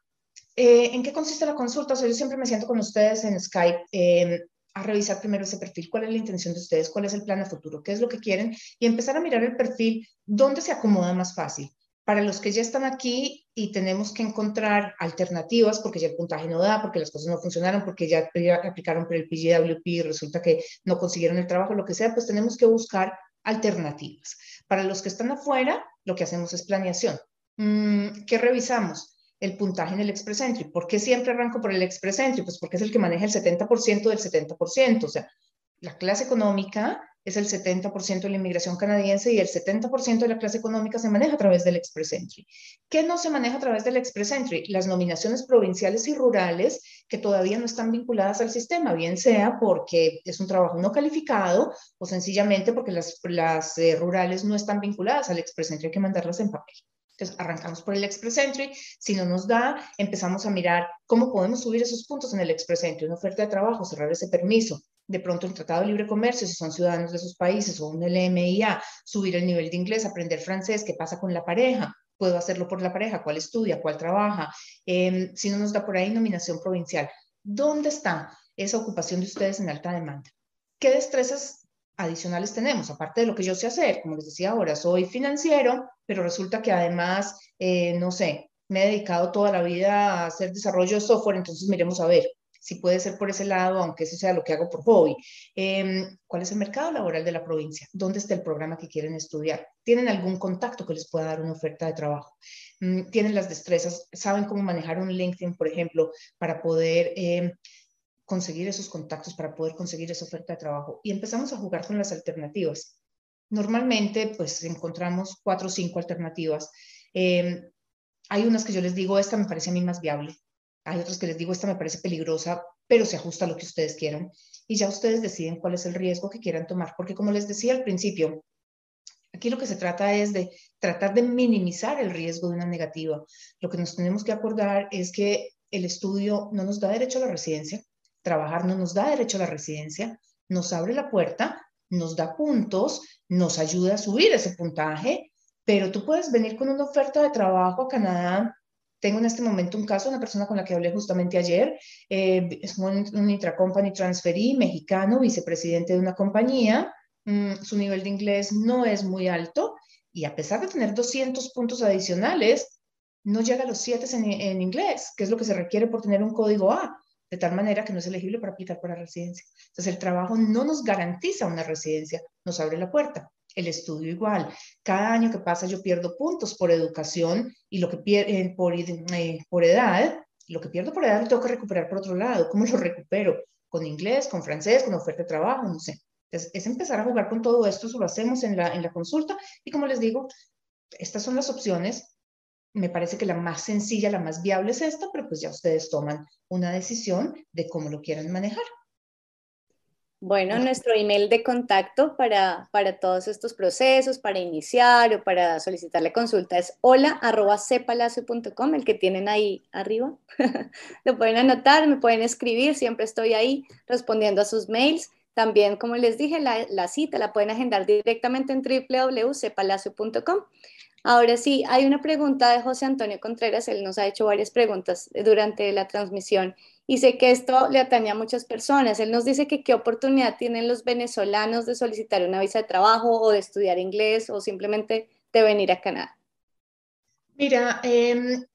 Speaker 2: eh, ¿En qué consiste la consulta? yo siempre me siento con ustedes en Skype em, a revisar primero ese perfil, cuál es la intención de ustedes, cuál es el plan a futuro, qué es lo que quieren y empezar a mirar el perfil, dónde se acomoda más fácil. Para los que ya están aquí y tenemos que encontrar alternativas porque ya el puntaje no da, porque las cosas no funcionaron, porque ya aplicaron por el PGWP y resulta que no consiguieron el trabajo, lo que sea, pues tenemos que buscar alternativas. Para los que están afuera, lo que hacemos es planeación. Mm, ¿Qué revisamos? el puntaje en el Express Entry. ¿Por qué siempre arranco por el Express Entry? Pues porque es el que maneja el 70% del 70%. O sea, la clase económica es el 70% de la inmigración canadiense y el 70% de la clase económica se maneja a través del Express Entry. ¿Qué no se maneja a través del Express Entry? Las nominaciones provinciales y rurales que todavía no están vinculadas al sistema, bien sea porque es un trabajo no calificado o sencillamente porque las, eh, rurales no están vinculadas al Express Entry, hay que mandarlas en papel. Entonces, arrancamos por el Express Entry. Si no nos da, empezamos a mirar cómo podemos subir esos puntos en el Express Entry, una oferta de trabajo, cerrar ese permiso. De pronto, el Tratado de Libre Comercio, si son ciudadanos de esos países, o un LMIA, subir el nivel de inglés, aprender francés, qué pasa con la pareja. Puedo hacerlo por la pareja, cuál estudia, cuál trabaja. Em, si no nos da por ahí, nominación provincial. ¿Dónde está esa ocupación de ustedes en alta demanda? ¿Qué destrezas adicionales tenemos, aparte de lo que yo sé hacer, como les decía ahora, soy financiero, pero resulta que además, eh, no sé, me he dedicado toda la vida a hacer desarrollo de software, entonces miremos a ver si puede ser por ese lado, aunque eso sea lo que hago por hobby. Em, ¿Cuál es el mercado laboral de la provincia? ¿Dónde está el programa que quieren estudiar? ¿Tienen algún contacto que les pueda dar una oferta de trabajo? Mm, ¿Tienen las destrezas? ¿Saben cómo manejar un LinkedIn, por ejemplo, para poder... Em, conseguir esos contactos, para poder conseguir esa oferta de trabajo. Y empezamos a jugar con las alternativas. Normalmente, pues encontramos cuatro o cinco alternativas. Em, hay unas que yo les digo, esta me parece a mí más viable. Hay otras que les digo, esta me parece peligrosa, pero se ajusta a lo que ustedes quieran. Y ya ustedes deciden cuál es el riesgo que quieran tomar. Porque como les decía al principio, aquí lo que se trata es de tratar de minimizar el riesgo de una negativa. Lo que nos tenemos que acordar es que el estudio no nos da derecho a la residencia, trabajar no nos da derecho a la residencia, nos abre la puerta, nos da puntos, nos ayuda a subir ese puntaje, pero tú puedes venir con una oferta de trabajo a Canadá. Tengo en este momento un caso, una persona con la que hablé justamente ayer, eh, es un, un intracompany transferí mexicano, vicepresidente de una compañía, mm, su nivel de inglés no es muy alto y a pesar de tener 200 puntos adicionales, no llega a los 7 en, en inglés, que es lo que se requiere por tener un código A de tal manera que no es elegible para aplicar para residencia. Entonces, el trabajo no nos garantiza una residencia, nos abre la puerta. El estudio igual. Cada año que pasa yo pierdo puntos por educación y lo que pierdo eh, por, eh, por edad, lo que pierdo por edad lo tengo que recuperar por otro lado. ¿Cómo lo recupero? Con inglés, con francés, con oferta de trabajo, no sé. Entonces, es empezar a jugar con todo esto, eso lo hacemos en la, en la consulta y como les digo, estas son las opciones me parece que la más sencilla, la más viable es esta, pero pues ya ustedes toman una decisión de cómo lo quieren manejar.
Speaker 3: Bueno, nuestro email de contacto para, para todos estos procesos, para iniciar o para solicitar la consulta es hola.cepalacio.com, el que tienen ahí arriba. lo pueden anotar, me pueden escribir, siempre estoy ahí respondiendo a sus mails. También, como les dije, la, la cita la pueden agendar directamente en www.cepalacio.com. Ahora sí, hay una pregunta de José Antonio Contreras, él nos ha hecho varias preguntas durante la transmisión y sé que esto le atañe a muchas personas. Él nos dice que qué oportunidad tienen los venezolanos de solicitar una visa de trabajo o de estudiar inglés o simplemente de venir a Canadá.
Speaker 2: Mira, em,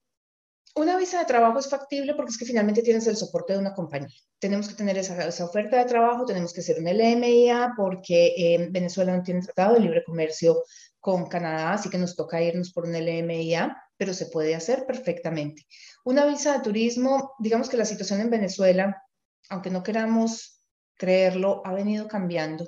Speaker 2: una visa de trabajo es factible porque es que finalmente tienes el soporte de una compañía. Tenemos que tener esa, oferta de trabajo, tenemos que ser un LMIA porque em, Venezuela no tiene tratado de libre comercio con Canadá, así que nos toca irnos por un LMIA, pero se puede hacer perfectamente. Una visa de turismo, digamos que la situación en Venezuela, aunque no queramos creerlo, ha venido cambiando.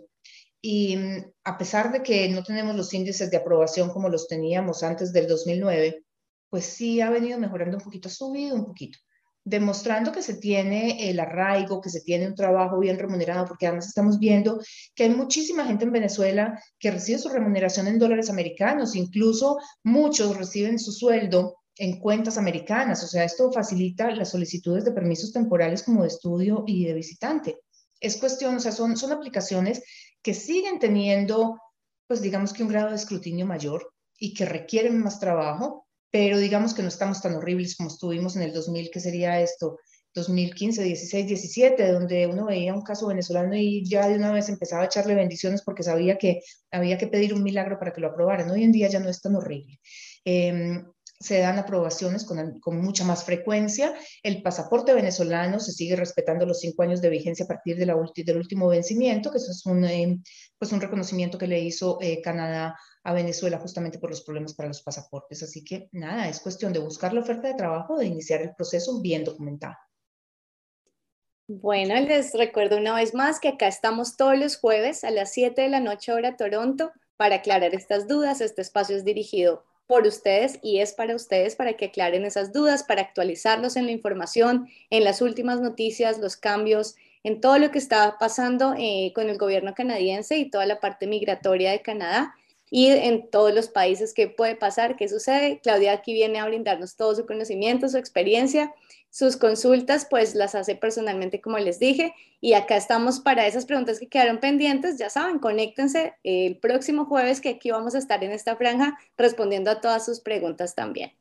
Speaker 2: Y mm, a pesar de que no tenemos los índices de aprobación como los teníamos antes del 2009, pues sí ha venido mejorando un poquito, ha subido un poquito demostrando que se tiene el arraigo, que se tiene un trabajo bien remunerado, porque además estamos viendo que hay muchísima gente en Venezuela que recibe su remuneración en dólares americanos, incluso muchos reciben su sueldo en cuentas americanas, o sea, esto facilita las solicitudes de permisos temporales como de estudio y de visitante. Es cuestión, o sea, son, son aplicaciones que siguen teniendo, pues digamos que un grado de escrutinio mayor y que requieren más trabajo, pero digamos que no estamos tan horribles como estuvimos en el 2000, que sería esto, 2015, 16, 17, donde uno veía un caso venezolano y ya de una vez empezaba a echarle bendiciones porque sabía que había que pedir un milagro para que lo aprobaran. Hoy en día ya no es tan horrible. Em, se dan aprobaciones con, con, mucha más frecuencia. El pasaporte venezolano se sigue respetando los cinco años de vigencia a partir de la del último vencimiento, que eso es un, em, pues un reconocimiento que le hizo eh, Canadá a Venezuela justamente por los problemas para los pasaportes. Así que nada, es cuestión de buscar la oferta de trabajo, de iniciar el proceso bien documentado.
Speaker 3: Bueno, les recuerdo una vez más que acá estamos todos los jueves a las 7 de la noche hora Toronto para aclarar estas dudas. Este espacio es dirigido por ustedes y es para ustedes para que aclaren esas dudas, para actualizarlos en la información, en las últimas noticias, los cambios, en todo lo que está pasando eh, con el gobierno canadiense y toda la parte migratoria de Canadá y en todos los países que puede pasar, qué sucede. Claudia aquí viene a brindarnos todo su conocimiento, su experiencia, sus consultas, pues las hace personalmente, como les dije, y acá estamos para esas preguntas que quedaron pendientes. Ya saben, conéctense el próximo jueves que aquí vamos a estar en esta franja respondiendo a todas sus preguntas también.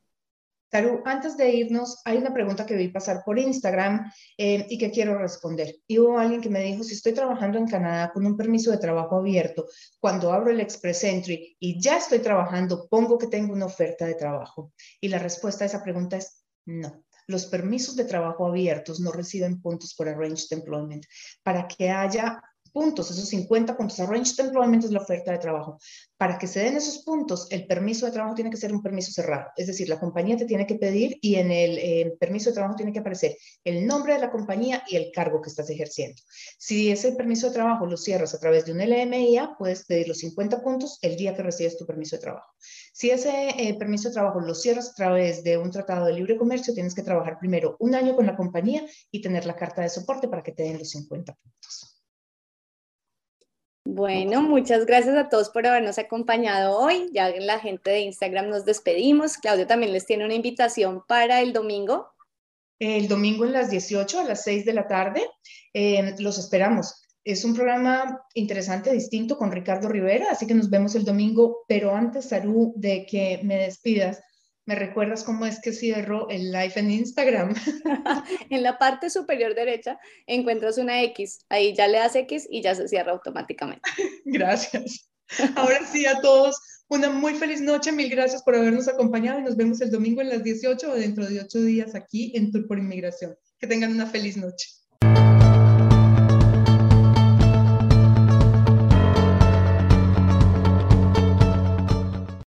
Speaker 2: Taru, antes de irnos, hay una pregunta que vi pasar por Instagram eh, y que quiero responder. Y hubo alguien que me dijo, si estoy trabajando en Canadá con un permiso de trabajo abierto, cuando abro el Express Entry y ya estoy trabajando, pongo que tengo una oferta de trabajo. Y la respuesta a esa pregunta es no. Los permisos de trabajo abiertos no reciben puntos por Arranged Employment. Para que haya puntos, esos 50 puntos. Arranged Employment es la oferta de trabajo. Para que se den esos puntos, el permiso de trabajo tiene que ser un permiso cerrado. Es decir, la compañía te tiene que pedir y en el eh, permiso de trabajo tiene que aparecer el nombre de la compañía y el cargo que estás ejerciendo. Si ese permiso de trabajo lo cierras a través de un LMIA, puedes pedir los 50 puntos el día que recibes tu permiso de trabajo. Si ese eh, permiso de trabajo lo cierras a través de un tratado de libre comercio, tienes que trabajar primero un año con la compañía y tener la carta de soporte para que te den los 50 puntos.
Speaker 3: Bueno, muchas gracias a todos por habernos acompañado hoy. Ya la gente de Instagram nos despedimos. Claudio también les tiene una invitación para el domingo.
Speaker 2: El domingo en las 18 a las 6 de la tarde. Eh, los esperamos. Es un programa interesante, distinto con Ricardo Rivera, así que nos vemos el domingo. Pero antes, Saru, de que me despidas, ¿Me recuerdas cómo es que cierro el live en Instagram?
Speaker 3: en la parte superior derecha encuentras una X. Ahí ya le das X y ya se cierra automáticamente.
Speaker 2: Gracias. Ahora sí a todos, una muy feliz noche. Mil gracias por habernos acompañado y nos vemos el domingo en las 18 o dentro de 8 días aquí en Tour por Inmigración. Que tengan una feliz noche.